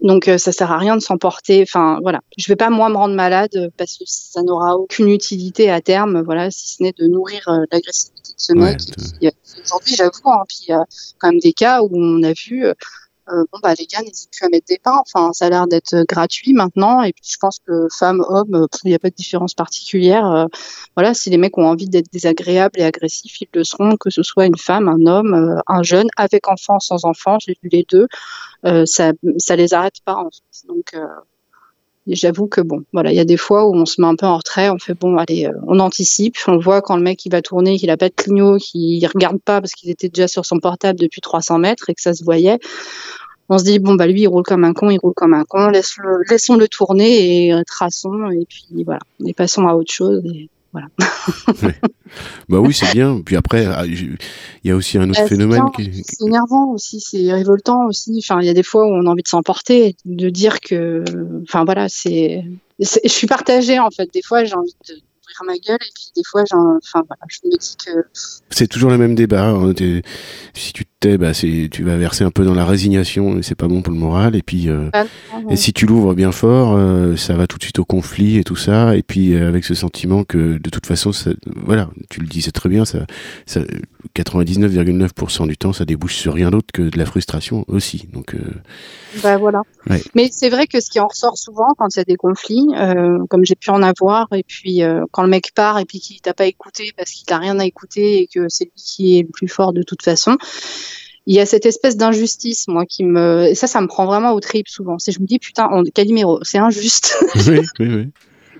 donc euh, ça sert à rien de s'emporter. Enfin voilà, je vais pas moi me rendre malade parce que ça n'aura aucune utilité à terme. Voilà, si ce n'est de nourrir l'agressivité de ce mec. Aujourd'hui, j'avoue, hein, puis il y a quand même des cas où on a vu euh, bon bah les gars n'hésitent plus à mettre des pains. Enfin, ça a l'air d'être euh, gratuit maintenant. Et puis je pense que femmes, hommes, euh, il n'y a pas de différence particulière. voilà, si les mecs ont envie d'être désagréables et agressifs, ils le seront, que ce soit une femme, un homme, un jeune, avec enfant, sans enfant. J'ai vu les deux. ça, ça les arrête pas en fait. Donc j'avoue que bon, voilà, il y a des fois où on se met un peu en retrait, on fait bon, allez, on anticipe, on voit quand le mec il va tourner, qu'il a pas de clignot, qu'il regarde pas parce qu'il était déjà sur son portable depuis 300 mètres et que ça se voyait on se dit bon bah lui il roule comme un con, il roule comme un con, laisse -le, laissons le tourner et traçons et puis voilà, et passons à autre chose. Et voilà. <laughs> Bah oui, c'est bien. Puis après, ah, il y a aussi un autre phénomène qui c'est énervant aussi, c'est révoltant aussi. Enfin, il y a des fois où on a envie de s'emporter, de dire que, enfin voilà, c'est, je suis partagée en fait. Des fois, j'ai envie de ma gueule et puis des fois enfin voilà, je me dis que c'est toujours le même débat hein. si tu bah c'est tu vas verser un peu dans la résignation et c'est pas bon pour le moral. Et puis euh, ah, et si tu l'ouvres bien fort euh, ça va tout de suite au conflit et tout ça. Et puis euh, avec ce sentiment que de toute façon ça, voilà tu le disais très bien ça, ça 99,9% du temps ça débouche sur rien d'autre que de la frustration aussi. Donc bah voilà. Mais c'est vrai que ce qui en ressort souvent quand il y a des conflits comme j'ai pu en avoir et puis quand le mec part et puis qu'il t'a pas écouté parce qu'il t'a rien à écouter et que c'est lui qui est le plus fort de toute façon. Il y a cette espèce d'injustice, moi, qui me, et ça, ça me prend vraiment au trip souvent. C'est, je me dis, putain, Calimero, c'est injuste. Oui, <laughs> oui, oui.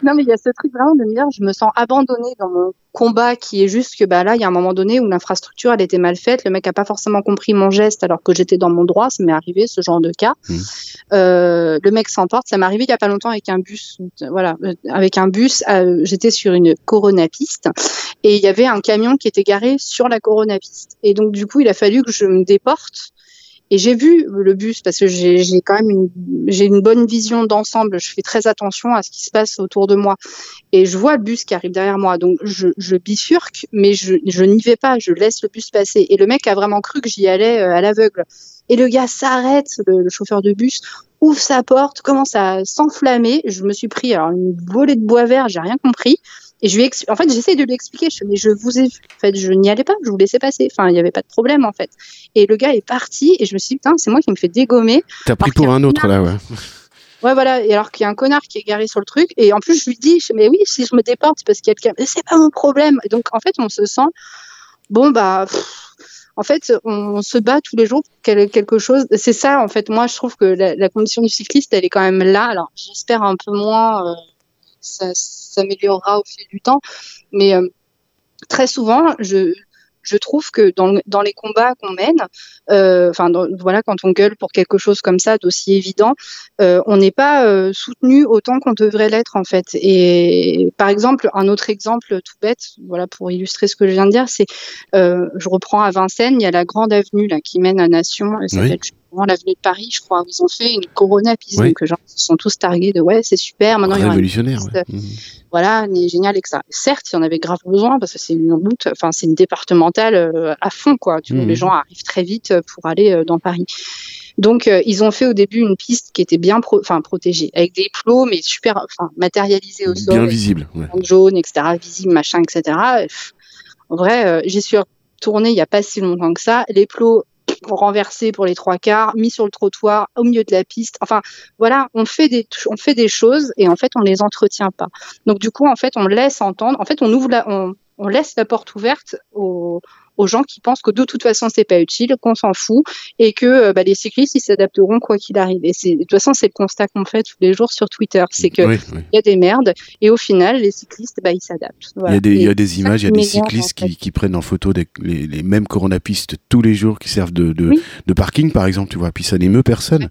Non, mais il y a ce truc vraiment de me dire, je me sens abandonnée dans mon combat qui est juste que bah là, il y a un moment donné où l'infrastructure, elle était mal faite, le mec a pas forcément compris mon geste alors que j'étais dans mon droit, ça m'est arrivé ce genre de cas. Mmh. Euh, le mec s'emporte, ça m'est arrivé il y a pas longtemps avec un bus, voilà, euh, avec un bus, euh, j'étais sur une Corona piste et il y avait un camion qui était garé sur la Corona piste. Et donc du coup, il a fallu que je me déporte et j'ai vu le bus parce que j'ai quand même une, bonne vision d'ensemble. Je fais très attention à ce qui se passe autour de moi. Et je vois le bus qui arrive derrière moi. Donc je, bifurque, mais je, je n'y vais pas. Je laisse le bus passer. Et le mec a vraiment cru que j'y allais euh, à l'aveugle. Et le gars s'arrête, le, chauffeur de bus, ouvre sa porte, commence à s'enflammer. Je me suis pris alors une volée de bois vert, j'ai rien compris. Et je lui en fait, j'essaye de lui expliquer, je mais je vous ai En fait, je n'y allais pas, je vous laissais passer. Enfin, il n'y avait pas de problème, en fait. Et le gars est parti, et je me suis dit, putain, c'est moi qui me fais dégommer. T'as pris pour un, autre, là, ouais. Ouais, voilà. Et alors qu'il y a un connard qui est garé sur le truc. Et en plus, je lui dis, mais oui, si je me déporte, c'est parce qu'il y a quelqu'un. Mais c'est pas mon problème. Et donc, en fait, on se sent, bon, bah, en fait, on se bat tous les jours pour quelque chose. C'est ça, en fait. Moi, je trouve que la, condition du cycliste, elle est quand même là. Alors, j'espère un peu moins. Euh, ça s'améliorera au fil du temps. Mais euh, très souvent, je, je trouve que dans, dans les combats qu'on mène, euh, enfin voilà, quand on gueule pour quelque chose comme ça d'aussi évident, euh, on n'est pas euh, soutenu autant qu'on devrait l'être en fait. Et par exemple, un autre exemple tout bête, voilà pour illustrer ce que je viens de dire, c'est, je reprends à Vincennes, il y a la grande avenue là qui mène à Nation, l'avenue de Paris, je crois, où ils ont fait une Corona piste. Donc, genre, ils sont tous targués de ouais, c'est super. Maintenant, il y révolutionnaire. Ouais. Mmh. Voilà, génial, etc. Certes, il y en avait grave besoin parce que c'est une route, enfin, c'est une départementale euh, à fond, quoi. Tu vois, les mmh. gens arrivent très vite pour aller euh, dans Paris. Donc, euh, ils ont fait au début une piste qui était bien enfin, protégée, avec des plots, mais super enfin, matérialisés au sol. Bien visible. Ouais. Jaune, etc., visible, machin, etc. En vrai, j'y suis retournée il n'y a pas si longtemps que ça. Les plots renversé pour les trois quarts, mis sur le trottoir, au milieu de la piste. Enfin, voilà, on fait des, on fait des choses et en fait, on les entretient pas. Donc, du coup, en fait, on laisse entendre, en fait, on ouvre la, on, on laisse la porte ouverte aux, aux gens qui pensent que de toute façon c'est pas utile, qu'on s'en fout et que euh, bah, les cyclistes ils s'adapteront quoi qu'il arrive. Et de toute façon c'est le constat qu'on fait tous les jours sur Twitter, c'est que il y a des merdes et au final les cyclistes bah ils s'adaptent. Il, y a des, il y a des images, il y a des cyclistes qui, qui, prennent en photo des, les, les, mêmes coronapistes tous les jours qui servent de, de, de, parking par exemple, tu vois, puis ça n'émeut personne.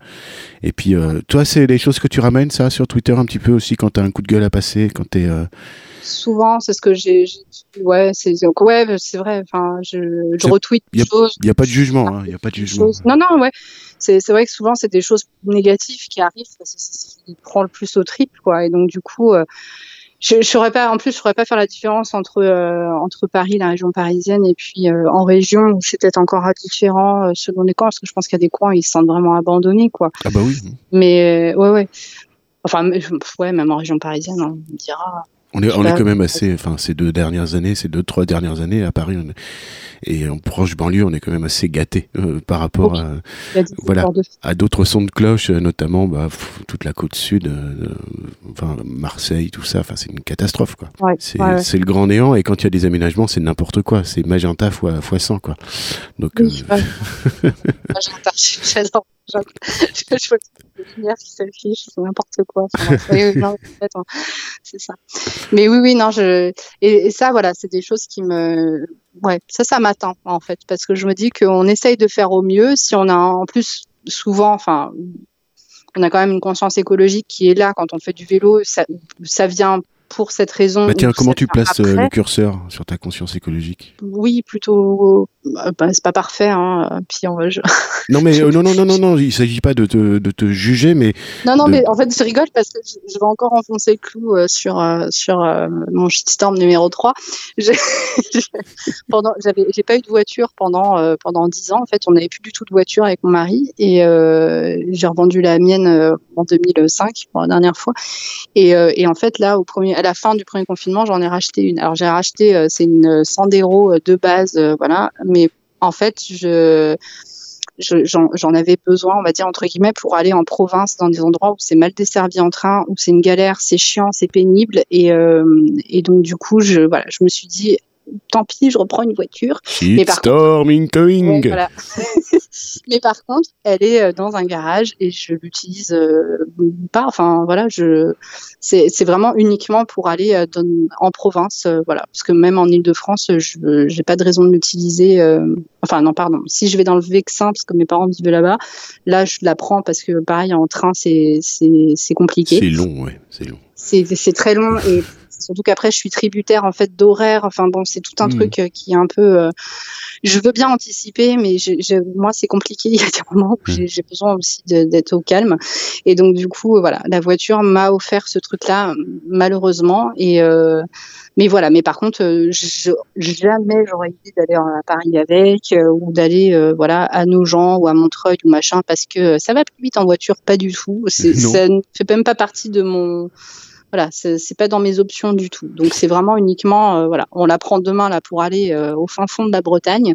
Et puis euh, toi c'est les choses que tu ramènes ça sur Twitter un petit peu aussi quand tu as un coup de gueule à passer, quand tu es euh, souvent, c'est ce que j'ai. Ouais, c'est ouais, c'est vrai. Enfin, je, je retweet des choses. Il n'y a pas de jugement. Il hein, y a pas de jugement. Non, non, ouais. C'est vrai que souvent c'est des choses négatives qui arrivent. C'est ce qui prend le plus au trip, quoi. Et donc du coup. Euh, je, je saurais pas, en plus, je saurais pas faire la différence entre euh, entre Paris, la région parisienne, et puis euh, en région où c'est peut-être encore différent selon les coins, parce que je pense qu'il y a des coins où ils se sentent vraiment abandonnés, quoi. Ah bah oui. Mais ouais, ouais. Enfin, ouais, même en région parisienne, on dira. On est, on est quand même assez, enfin, ces deux dernières années, ces deux, trois dernières années à Paris, et en proche banlieue, on est quand même assez gâté euh, par rapport à, voilà, à d'autres sons de cloche, euh, notamment bah, toute la côte sud, euh, enfin Marseille, tout ça. Enfin, c'est une catastrophe, quoi. c'est le grand néant, et quand il y a des aménagements, c'est n'importe quoi. C'est magenta fois, fois 100, quoi. Donc, <laughs> magenta, j'adore. <laughs> Je vois des lumières qui s'affichent, c'est n'importe quoi. <laughs> c'est ça. Mais oui, oui, non, je et, ça, voilà, c'est des choses qui me, ouais, ça, ça m'attend en fait, parce que je me dis qu'on essaye de faire au mieux. Si on a en plus souvent, enfin, on a quand même une conscience écologique qui est là quand on fait du vélo. Ça, ça vient pour cette raison. Bah tiens, comment tu places euh, le curseur sur ta conscience écologique Oui, plutôt. Euh, bah, c'est pas parfait, hein. Puis on va. non mais <laughs> euh, non non non non non, il s'agit pas de te, de te juger, mais. Non non, mais en fait, je rigole parce que je, vais encore enfoncer le clou sur sur mon shitstorm numéro 3. <laughs> pendant, j'avais, j'ai pas eu de voiture pendant pendant 10 ans. En fait, on n'avait plus du tout de voiture avec mon mari et j'ai revendu la mienne en 2005 pour la dernière fois. Et, et en fait, là, au premier à la fin du premier confinement, j'en ai racheté une. Alors j'ai racheté, euh, c'est une Sandero euh, de base, euh, voilà. Mais en fait, je j'en avais besoin, on va dire entre guillemets, pour aller en province dans des endroits où c'est mal desservi en train, où c'est une galère, c'est chiant, c'est pénible, et, et donc du coup, je voilà, je me suis dit, tant pis, je reprends une voiture. Mais par contre, voilà. <laughs> Mais par contre, elle est euh, dans un garage et je l'utilise euh, pas. Enfin, voilà, je c'est vraiment uniquement pour aller euh, en province, voilà. Parce que même en Île-de-France, je j'ai pas de raison de l'utiliser. Enfin, non, pardon. Si je vais dans le Vexin, parce que mes parents vivent là-bas, là, je la prends parce que pareil, en train, c'est c'est compliqué. C'est long, ouais, c'est long. C'est très long et Surtout qu'après, je suis tributaire en fait d'horaire. Enfin bon, c'est tout un hmm. truc euh, qui est un peu. Euh, je veux bien anticiper, mais moi, c'est compliqué. <laughs> Il y a des moments où j'ai besoin aussi d'être au calme. Et donc du coup, voilà, la voiture m'a offert ce truc-là, malheureusement. Et euh, mais voilà. Mais par contre, je, jamais j'aurais idée d'aller à Paris avec ou d'aller voilà à Nogent ou à Montreuil ou machin parce que ça va plus vite en voiture, pas du tout. <laughs> Ça ne fait même pas partie de mon voilà, c'est pas dans mes options du tout. Donc c'est vraiment uniquement, euh, voilà, on la prend demain là pour aller euh, au fin fond de la Bretagne.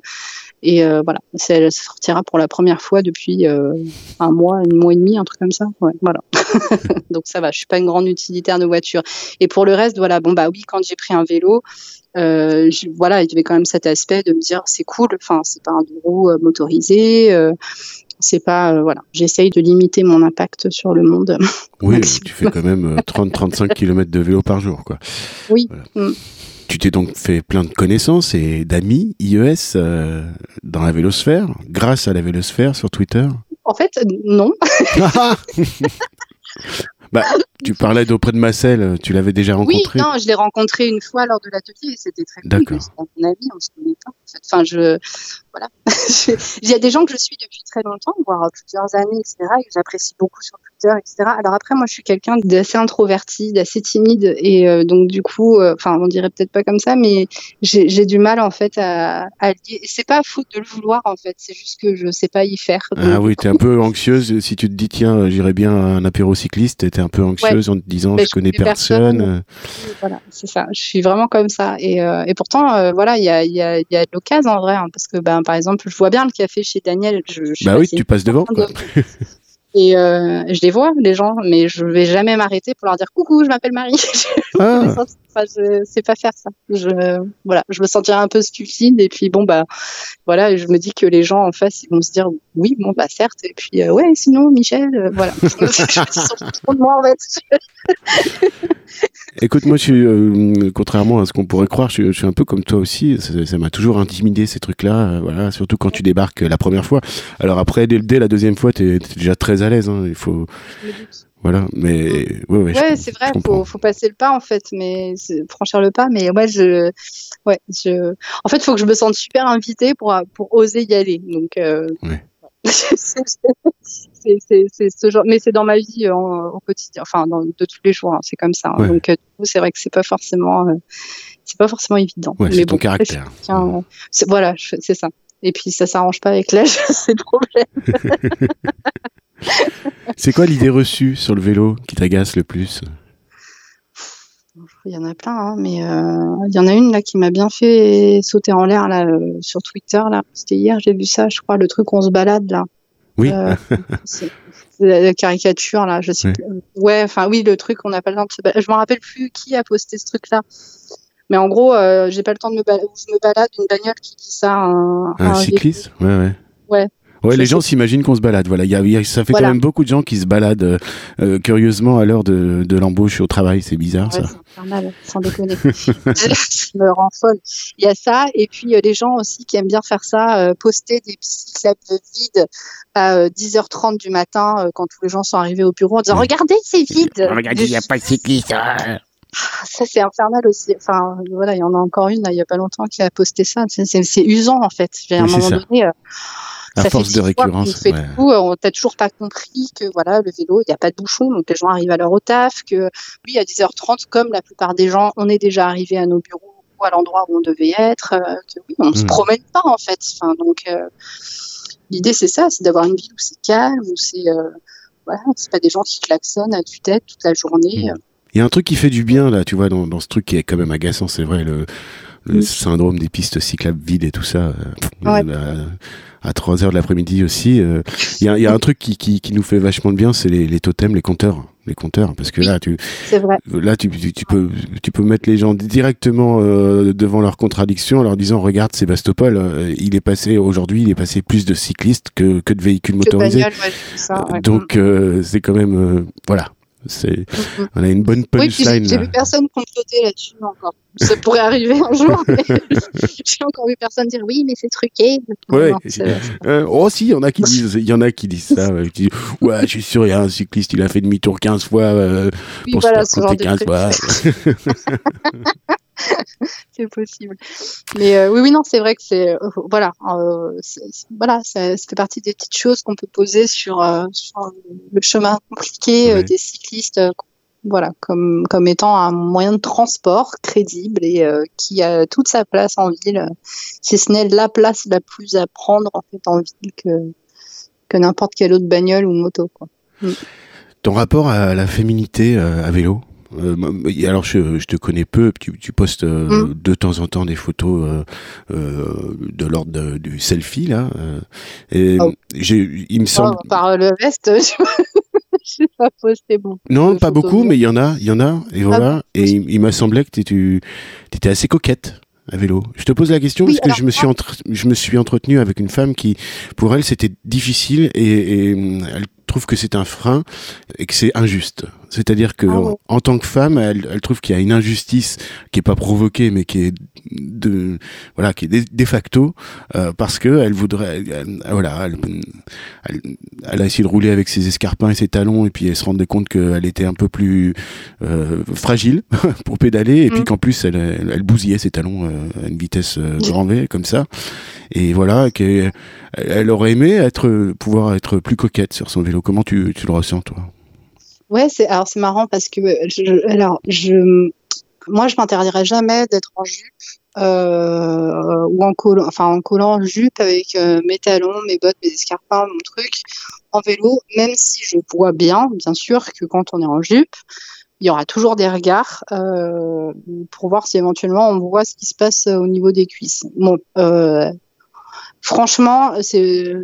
Et euh, voilà, elle sortira pour la première fois depuis un mois, un mois et demi, un truc comme ça. Ouais, voilà. <laughs> Donc ça va, je suis pas une grande utilitaire de voiture. Et pour le reste, voilà, bon bah oui, quand j'ai pris un vélo, voilà, il y avait quand même cet aspect de me dire c'est cool, enfin c'est pas un roues motorisé, c'est pas euh, voilà j'essaye de limiter mon impact sur le monde <laughs> oui tu fais quand même 30-35 euh, km de vélo par jour quoi oui mm. tu t'es donc fait plein de connaissances et d'amis IES euh, dans la vélosphère grâce à la vélosphère sur Twitter? En fait non <laughs> <laughs> bah, tu parlais d'auprès de Marcel, tu l'avais déjà rencontré? Oui, non, je l'ai rencontré une fois lors de l'atelier et c'était très cool. D'accord. mon avis, on se connaît pas. En fait. Enfin, je, voilà. <laughs> Il y a des gens que je suis depuis très longtemps, voire plusieurs années, etc., et que j'apprécie beaucoup sur Twitter, etc. Alors après, moi, je suis quelqu'un d'assez introverti, d'assez timide, et euh, donc du coup, euh, enfin, on dirait peut-être pas comme ça, mais j'ai du mal en fait à, à lier. C'est pas faute de le vouloir en fait, c'est juste que je sais pas y faire. ah oui, t'es un peu anxieuse. Si tu te dis tiens, j'irais bien à un apéro cycliste, t'es un peu anxieuse en te disant je, connais personne. Voilà, c'est ça. Je suis vraiment comme ça, et, euh, et pourtant, voilà, il y a, y, a, y a de l'occasion en vrai, hein, parce que ben par exemple, je vois bien le café chez Daniel. Je, bah oui, tu passes devant. Quoi. <laughs> Et euh, je les vois, les gens, mais je vais jamais m'arrêter pour leur dire coucou, je m'appelle Marie. <laughs> Ah. Je sais pas faire ça. Je, voilà, je me sentirais un peu stupide. Et puis bon, bah, voilà, je me dis que les gens en face, ils vont se dire oui, bon, bah, certes. Et puis, euh, ouais, sinon, Michel, euh, voilà. <laughs> trop de moi, en fait. <laughs> Écoute, moi, je suis, euh, contrairement à ce qu'on pourrait croire, je, suis un peu comme toi aussi. Ça m'a toujours intimidé ces trucs-là, euh, voilà. Surtout quand tu débarques la première fois. Alors après, dès, dès la deuxième fois, t'es es déjà très à l'aise. Hein. Il faut, voilà. Mais ouais, ouais, ouais c'est vrai. Faut, faut passer le pas en fait, mais franchir le pas. Mais ouais, je, ouais, je. En fait, il faut que je me sente super invitée pour pour oser y aller. Donc. Euh... Ouais. <laughs> c'est ce genre, mais c'est dans ma vie euh, au quotidien, enfin dans, de tous les jours, hein, c'est comme ça. Hein. Donc euh, c'est vrai que c'est pas forcément, euh, c'est pas forcément évident. mais c'est ton caractère. voilà, c'est ça. Et puis ça s'arrange pas avec l'âge, <laughs> c'est le problème. <laughs> c'est quoi l'idée reçue sur le vélo qui t'agace le plus il y en a plein, hein, mais il y en a une là qui m'a bien fait sauter en l'air là sur Twitter là. C'était hier, j'ai vu ça, je crois, le truc on se balade là. Oui. Euh, <laughs> la caricature là, je sais plus. Ouais, enfin oui, le truc, on n'a pas le temps de se balader. Je me rappelle plus qui a posté ce truc-là. Mais en gros, euh, j'ai pas le temps de me balader. Je me balade une bagnole qui dit ça. Un, un, cycliste, ouais, ouais. Ouais. Ouais, les gens s'imaginent qu'on se balade. Voilà, il y a, ça fait quand même beaucoup de gens qui se baladent euh, curieusement à l'heure de, de l'embauche au travail. C'est bizarre ouais, ça. C'est infernal, sans déconner. <laughs> ça me rend folle. Il y a ça, et puis euh, les gens aussi qui aiment bien faire ça, euh, poster des cyclables vides à 10h30 du matin quand tous les gens sont arrivés au bureau en disant regardez c'est vide. Regardez il n'y a pas de cycliste. Hein. Ça c'est infernal aussi. Enfin voilà, il y en a encore une il n'y a pas longtemps qui a posté ça. C'est usant en fait. À un moment donné à force de récurrence. Ouais. coup, on t'a toujours pas compris que voilà, le vélo, il n'y a pas de bouchon, donc les gens arrivent à leur au taf, que oui, à 10h30, comme la plupart des gens, on est déjà arrivé à nos bureaux ou à l'endroit où on devait être, euh, que oui, on ne se hmm. promène pas en fait. Enfin, donc euh, l'idée c'est ça, c'est d'avoir une ville où c'est calme, où c'est euh, voilà, c'est pas des gens qui klaxonnent à tue-tête toute la journée. Hmm. Il y a un truc qui fait du bien là, tu vois, dans, dans ce truc qui est quand même agaçant, c'est vrai, le, le syndrome des pistes cyclables vides et tout ça. Ouais à 3 heures de l'après-midi aussi. Il euh, y, a, y, a, un truc qui, qui, qui, nous fait vachement de bien, c'est les, les, totems, les compteurs, les compteurs, parce que là, tu, vrai. là, tu, tu, peux, tu peux mettre les gens directement euh, devant leur contradiction en leur disant, regarde, Sébastopol, euh, il est passé aujourd'hui, il est passé plus de cyclistes que, que de véhicules motorisés. Donc, c'est quand même, voilà, c'est, mm-hmm. on a une bonne punchline. Oui, j'ai vu personne comploter là-dessus encore. Ça pourrait arriver un jour, mais <laughs> j'ai encore vu personne dire oui, mais c'est truqué. Ouais. Euh, oh si, il y en a qui <laughs> disent, il y en a qui disent ça. ouais, je suis sûr, il y a un cycliste, il a fait demi-tour 15 fois euh, oui, pour voilà, se faire 15 fois. <laughs> <laughs> c'est possible. Mais euh, oui, oui, non, c'est vrai que c'est euh, voilà, euh, voilà, ça, fait partie des petites choses qu'on peut poser sur, sur, le chemin compliqué des cyclistes. voilà, comme, comme étant un moyen de transport crédible et qui a toute sa place en ville, si ce n'est la place la plus à prendre en fait en ville que, que n'importe quelle autre bagnole ou moto. Quoi. Mm. Ton rapport à la féminité à vélo? Euh, alors je, je, te connais peu, tu, tu postes euh, mm. de temps en temps des photos euh, de l'ordre du selfie là. et oh. il me semble. par le veste, <laughs> je n'ai pas posté beaucoup. Non, pas beaucoup, mais il y en a, il y en a, et ah voilà. et il, m'a semblé que tu étais assez coquette à vélo. Je te pose la question parce que je me suis je me suis entretenu avec une femme qui, pour elle, c'était difficile et, et elle trouve que c'est un frein et que c'est injuste. C'est-à-dire que ah en, tant que femme, elle, elle trouve qu'il y a une injustice qui est pas provoquée, mais qui est de voilà, qui est de, facto euh, parce que elle voudrait, voilà, elle, elle, a essayé de rouler avec ses escarpins et ses talons et puis elle se rendait compte qu'elle était un peu plus euh, fragile <laughs> pour pédaler et puis mm. qu'en plus elle, elle, bousillait ses talons euh, à une vitesse grand V comme ça et voilà qu'elle elle aurait aimé être pouvoir être plus coquette sur son vélo. Comment tu, le ressens toi? Ouais, c'est alors c'est marrant parce que je, alors je moi je m'interdirais jamais d'être en jupe euh, ou en collant enfin en collant jupe avec euh, mes talons, mes bottes, mes escarpins, mon truc en vélo, même si je vois bien, bien sûr, que quand on est en jupe, il y aura toujours des regards euh, pour voir si éventuellement on voit ce qui se passe au niveau des cuisses. Bon, euh, franchement, c'est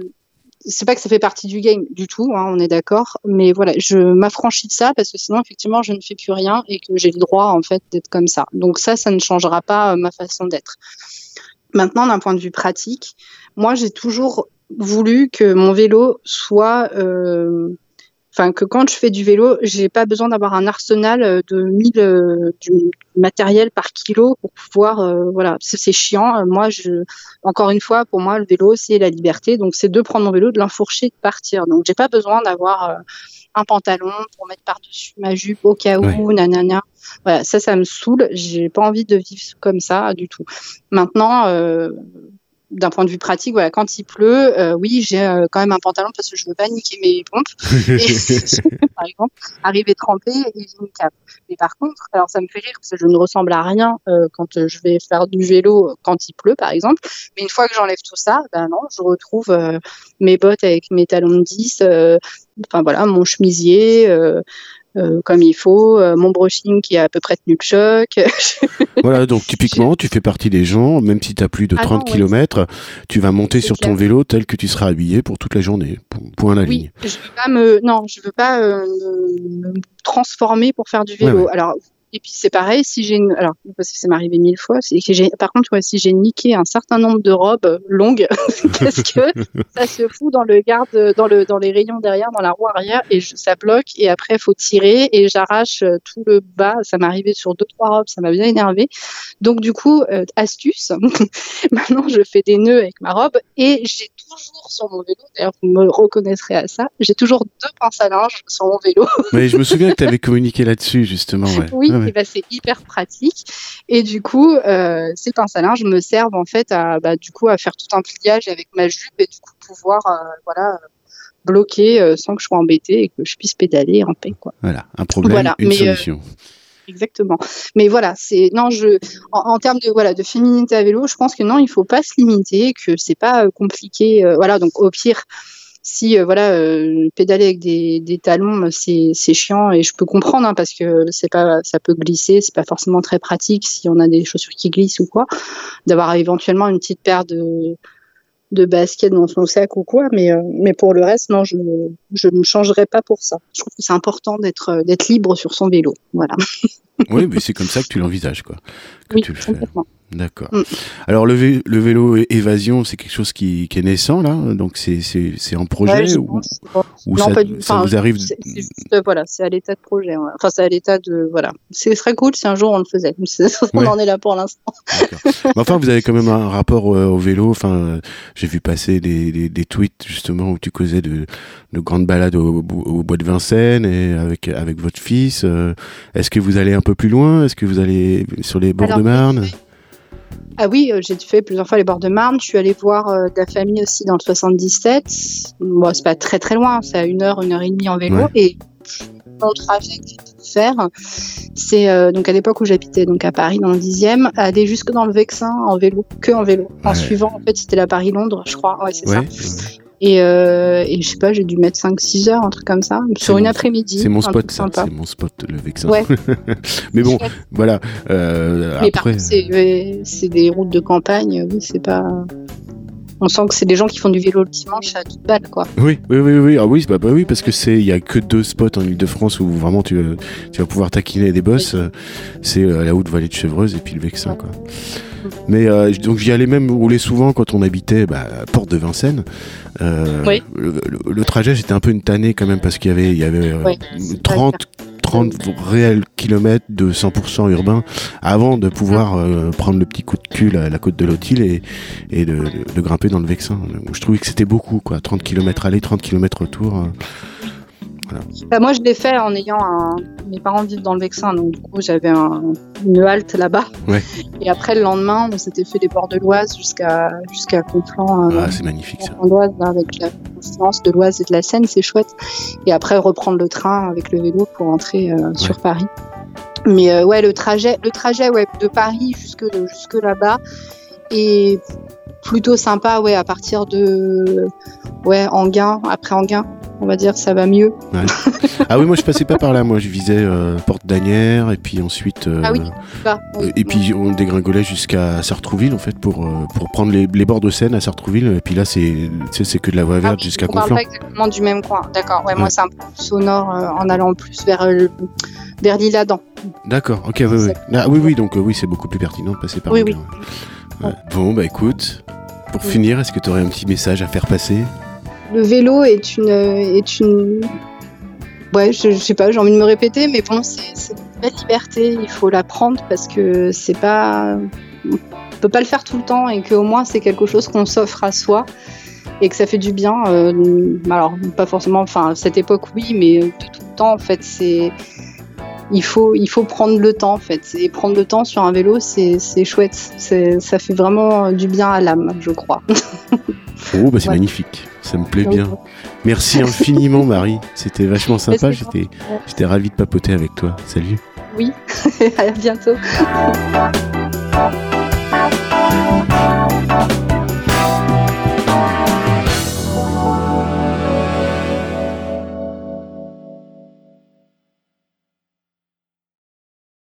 c'est pas que ça fait partie du game du tout, hein, on est d'accord, mais voilà, je m'affranchis de ça parce que sinon effectivement je ne fais plus rien et que j'ai le droit en fait d'être comme ça. Donc ça, ça ne changera pas euh, ma façon d'être. Maintenant, d'un point de vue pratique, moi j'ai toujours voulu que mon vélo soit euh, enfin que quand je fais du vélo, j'ai pas besoin d'avoir un arsenal euh, de 1000 euh, du matériel par kilo pour pouvoir euh, voilà, c'est chiant. Moi je encore une fois pour moi le vélo c'est la liberté donc c'est de prendre mon vélo, de l'enfourcher, de partir. Donc j'ai pas besoin d'avoir un pantalon pour mettre par-dessus ma jupe au cas où nanana. Voilà, ça ça me saoule, j'ai pas envie de vivre comme ça du tout. Maintenant d'un point de vue pratique, voilà, quand il pleut, euh, oui, j'ai euh, quand même un pantalon parce que je veux pas niquer mes pompes. Et, <laughs> <laughs> par exemple, arriver trempé et j'ai une cape. Mais par contre, alors ça me fait rire parce que je ne ressemble à rien euh, quand je vais faire du vélo quand il pleut, par exemple. Mais une fois que j'enlève tout ça, ben non, je retrouve mes bottes avec mes talons de 10, enfin voilà, mon chemisier. Euh, comme il faut, euh, mon brushing qui a à peu près tenu le choc. <laughs> voilà, donc typiquement, tu fais partie des gens, même si tu as plus de 30 ah km, tu vas monter sur ton vélo tel que tu seras habillé pour toute la journée, point à la oui, ligne. Je veux pas me, non, je veux pas euh, me transformer pour faire du vélo. Alors, Et puis c'est pareil, si j'ai une... alors parce que ça m'est arrivé mille fois, c'est que j'ai par contre ouais, si j'ai niqué un certain nombre de robes longues, <laughs> parce que <laughs> ça se fout dans le garde, dans le dans les rayons derrière, dans la roue arrière, et je, ça bloque. Et après faut tirer et j'arrache euh, tout le bas. Ça m'est arrivé sur deux trois robes, ça m'a bien énervé. Donc du coup euh, astuce, <laughs> maintenant je fais des nœuds avec ma robe et j'ai toujours sur mon vélo. D'ailleurs vous me reconnaîtrez à ça. J'ai toujours deux pinces à linge sur mon vélo. Mais je me souviens que tu avais communiqué là-dessus justement. Ouais. Oui, ouais. bah, c'est hyper pratique. Et du coup, euh, ces pinces à linge me servent en fait à, bah, du coup, à faire tout un pliage avec ma jupe et du coup pouvoir, euh, voilà, bloquer euh, sans que je sois embêtée et que je puisse pédaler en paix, quoi. Voilà, un problème, Voilà, une mais, euh, solution. Exactement. Mais voilà, c'est non, je en, en termes de voilà de féminité à vélo, je pense que non, il faut pas se limiter, que c'est pas compliqué. euh, voilà, donc au pire, si euh, voilà euh, pédaler avec des, des talons, c'est c'est chiant et je peux comprendre hein, parce que c'est pas ça peut glisser, c'est pas forcément très pratique si on a des chaussures qui glissent ou quoi, d'avoir éventuellement une petite paire de de baskets dans son sac ou quoi, mais euh, mais pour le reste, non, je je ne changerai pas pour ça. Je trouve que c'est important d'être euh, d'être libre sur son vélo, voilà. <laughs> Oui, mais c'est comme ça que tu l'envisages, quoi. Que Oui, tu le fais. D'accord. Mm. Alors le, vé- le vélo évasion, c'est quelque chose qui, qui est naissant là, donc c'est en projet Ouais, ou, ou Non, ça, pas du- ça enfin, vous arrive c'est juste, euh, voilà, c'est à l'état de projet. ouais. Enfin, c'est à l'état de, voilà. Ce serait cool si un jour on le faisait. <laughs> On Ouais. en est là pour l'instant. Mais enfin, vous avez quand même un rapport euh, au vélo. Enfin, euh, j'ai vu passer des, des, des tweets justement où tu causais de, de grandes balades au bois de Vincennes et avec avec votre fils. euh, Est-ce que vous allez un peu plus loin Est-ce que vous allez sur les bords Alors, de Marne? Ah oui, euh, j'ai fait plusieurs fois les bords de Marne. Je suis allée voir euh, de la famille aussi dans le 77. Bon, c'est pas très très loin, c'est à une heure, une heure et demie en vélo. Ouais. Et mon trajet que j'ai pu faire, c'est euh, donc à l'époque où j'habitais donc à Paris dans le 10e, aller jusque dans le Vexin en vélo, que en vélo. En Ouais. suivant, en fait, c'était la Paris-Londres, je crois. Ouais, c'est Ouais. ça. Et, euh, et je sais pas, j'ai dû mettre 5-6 heures, un truc comme ça, sur une après-midi. C'est mon spot, ça. C'est mon spot, le Vexin. Ouais. <laughs> Mais bon, voilà. euh, Mais par après, contre, c'est des routes de campagne, oui, c'est pas. On sent que c'est des gens qui font du vélo le dimanche à toute balle, quoi. Oui, oui, oui, oui. Ah oui, bah, bah oui, parce que c'est, il y a que deux spots en Ile-de-France où vraiment tu, euh, tu vas pouvoir taquiner des bosses. euh, C'est euh, la haute vallée de Chevreuse et puis le Vexin, quoi. Mais euh, donc j'y allais même rouler souvent quand on habitait bah, à Porte de Vincennes. Euh, Oui. le, le- le trajet j'étais un peu une tannée quand même parce qu'il y avait, il y avait euh, Oui, 30, 30 réels kilomètres de 100% urbain avant de pouvoir euh, prendre le petit coup de cul à la côte de l'Otil et, et de, de- de grimper dans le Vexin. Je trouvais que c'était beaucoup, quoi. 30 km aller, 30 km retour. Euh. Bah, moi, je l'ai fait en ayant un. Mes parents vivent dans le Vexin, donc du coup, j'avais un... une halte là-bas. Ouais. Et après, le lendemain, on s'était fait les bords de l'Oise jusqu'à jusqu'à Conflans. euh, Ah, c'est magnifique ça. en Oise, là, avec la confluence de l'Oise et de la Seine, c'est chouette. Et après, reprendre le train avec le vélo pour rentrer euh, sur Paris. Mais euh, ouais, le trajet, le trajet ouais, de Paris jusque, jusque là-bas est plutôt sympa, ouais, à partir de ouais, Anguin, après Anguin, on va dire, ça va mieux. Ah oui, moi je passais pas par là. Moi je visais euh, Porte d'Anière et puis ensuite. euh, Ah oui. Bah, euh, et puis on dégringolait jusqu'à Sartrouville en fait pour, pour prendre les, les bords de Seine à Sartrouville. Et puis là c'est que de la voie Ah verte oui, jusqu'à on parle Conflans. pas exactement du même coin, d'accord. Ouais, Ouais. moi, c'est un peu plus au nord, euh, en allant plus vers, vers l'Isle-Adam. D'accord, ok, oui, oui. Ah, oui, oui, donc oui, c'est beaucoup plus pertinent de passer par Oui. Ouais. Bon, bah écoute, pour Oui. finir, est-ce que tu aurais un petit message à faire passer? Le vélo est une est une ouais je, sais pas j'ai envie de me répéter mais bon c'est une belle liberté il faut la prendre parce que c'est pas on peut pas le faire tout le temps et qu'au moins c'est quelque chose qu'on s'offre à soi et que ça fait du bien euh, alors pas forcément enfin cette époque oui mais tout le temps en fait c'est il faut, il faut prendre le temps en fait. Et prendre le temps sur un vélo, c'est chouette. Ça fait vraiment du bien à l'âme, je crois. <laughs> Oh, bah c'est magnifique. Ça me plaît bien. Merci infiniment, Marie. C'était vachement <laughs> sympa. J'étais, j'étais ravi de papoter avec toi. Salut. Oui, <laughs> à bientôt.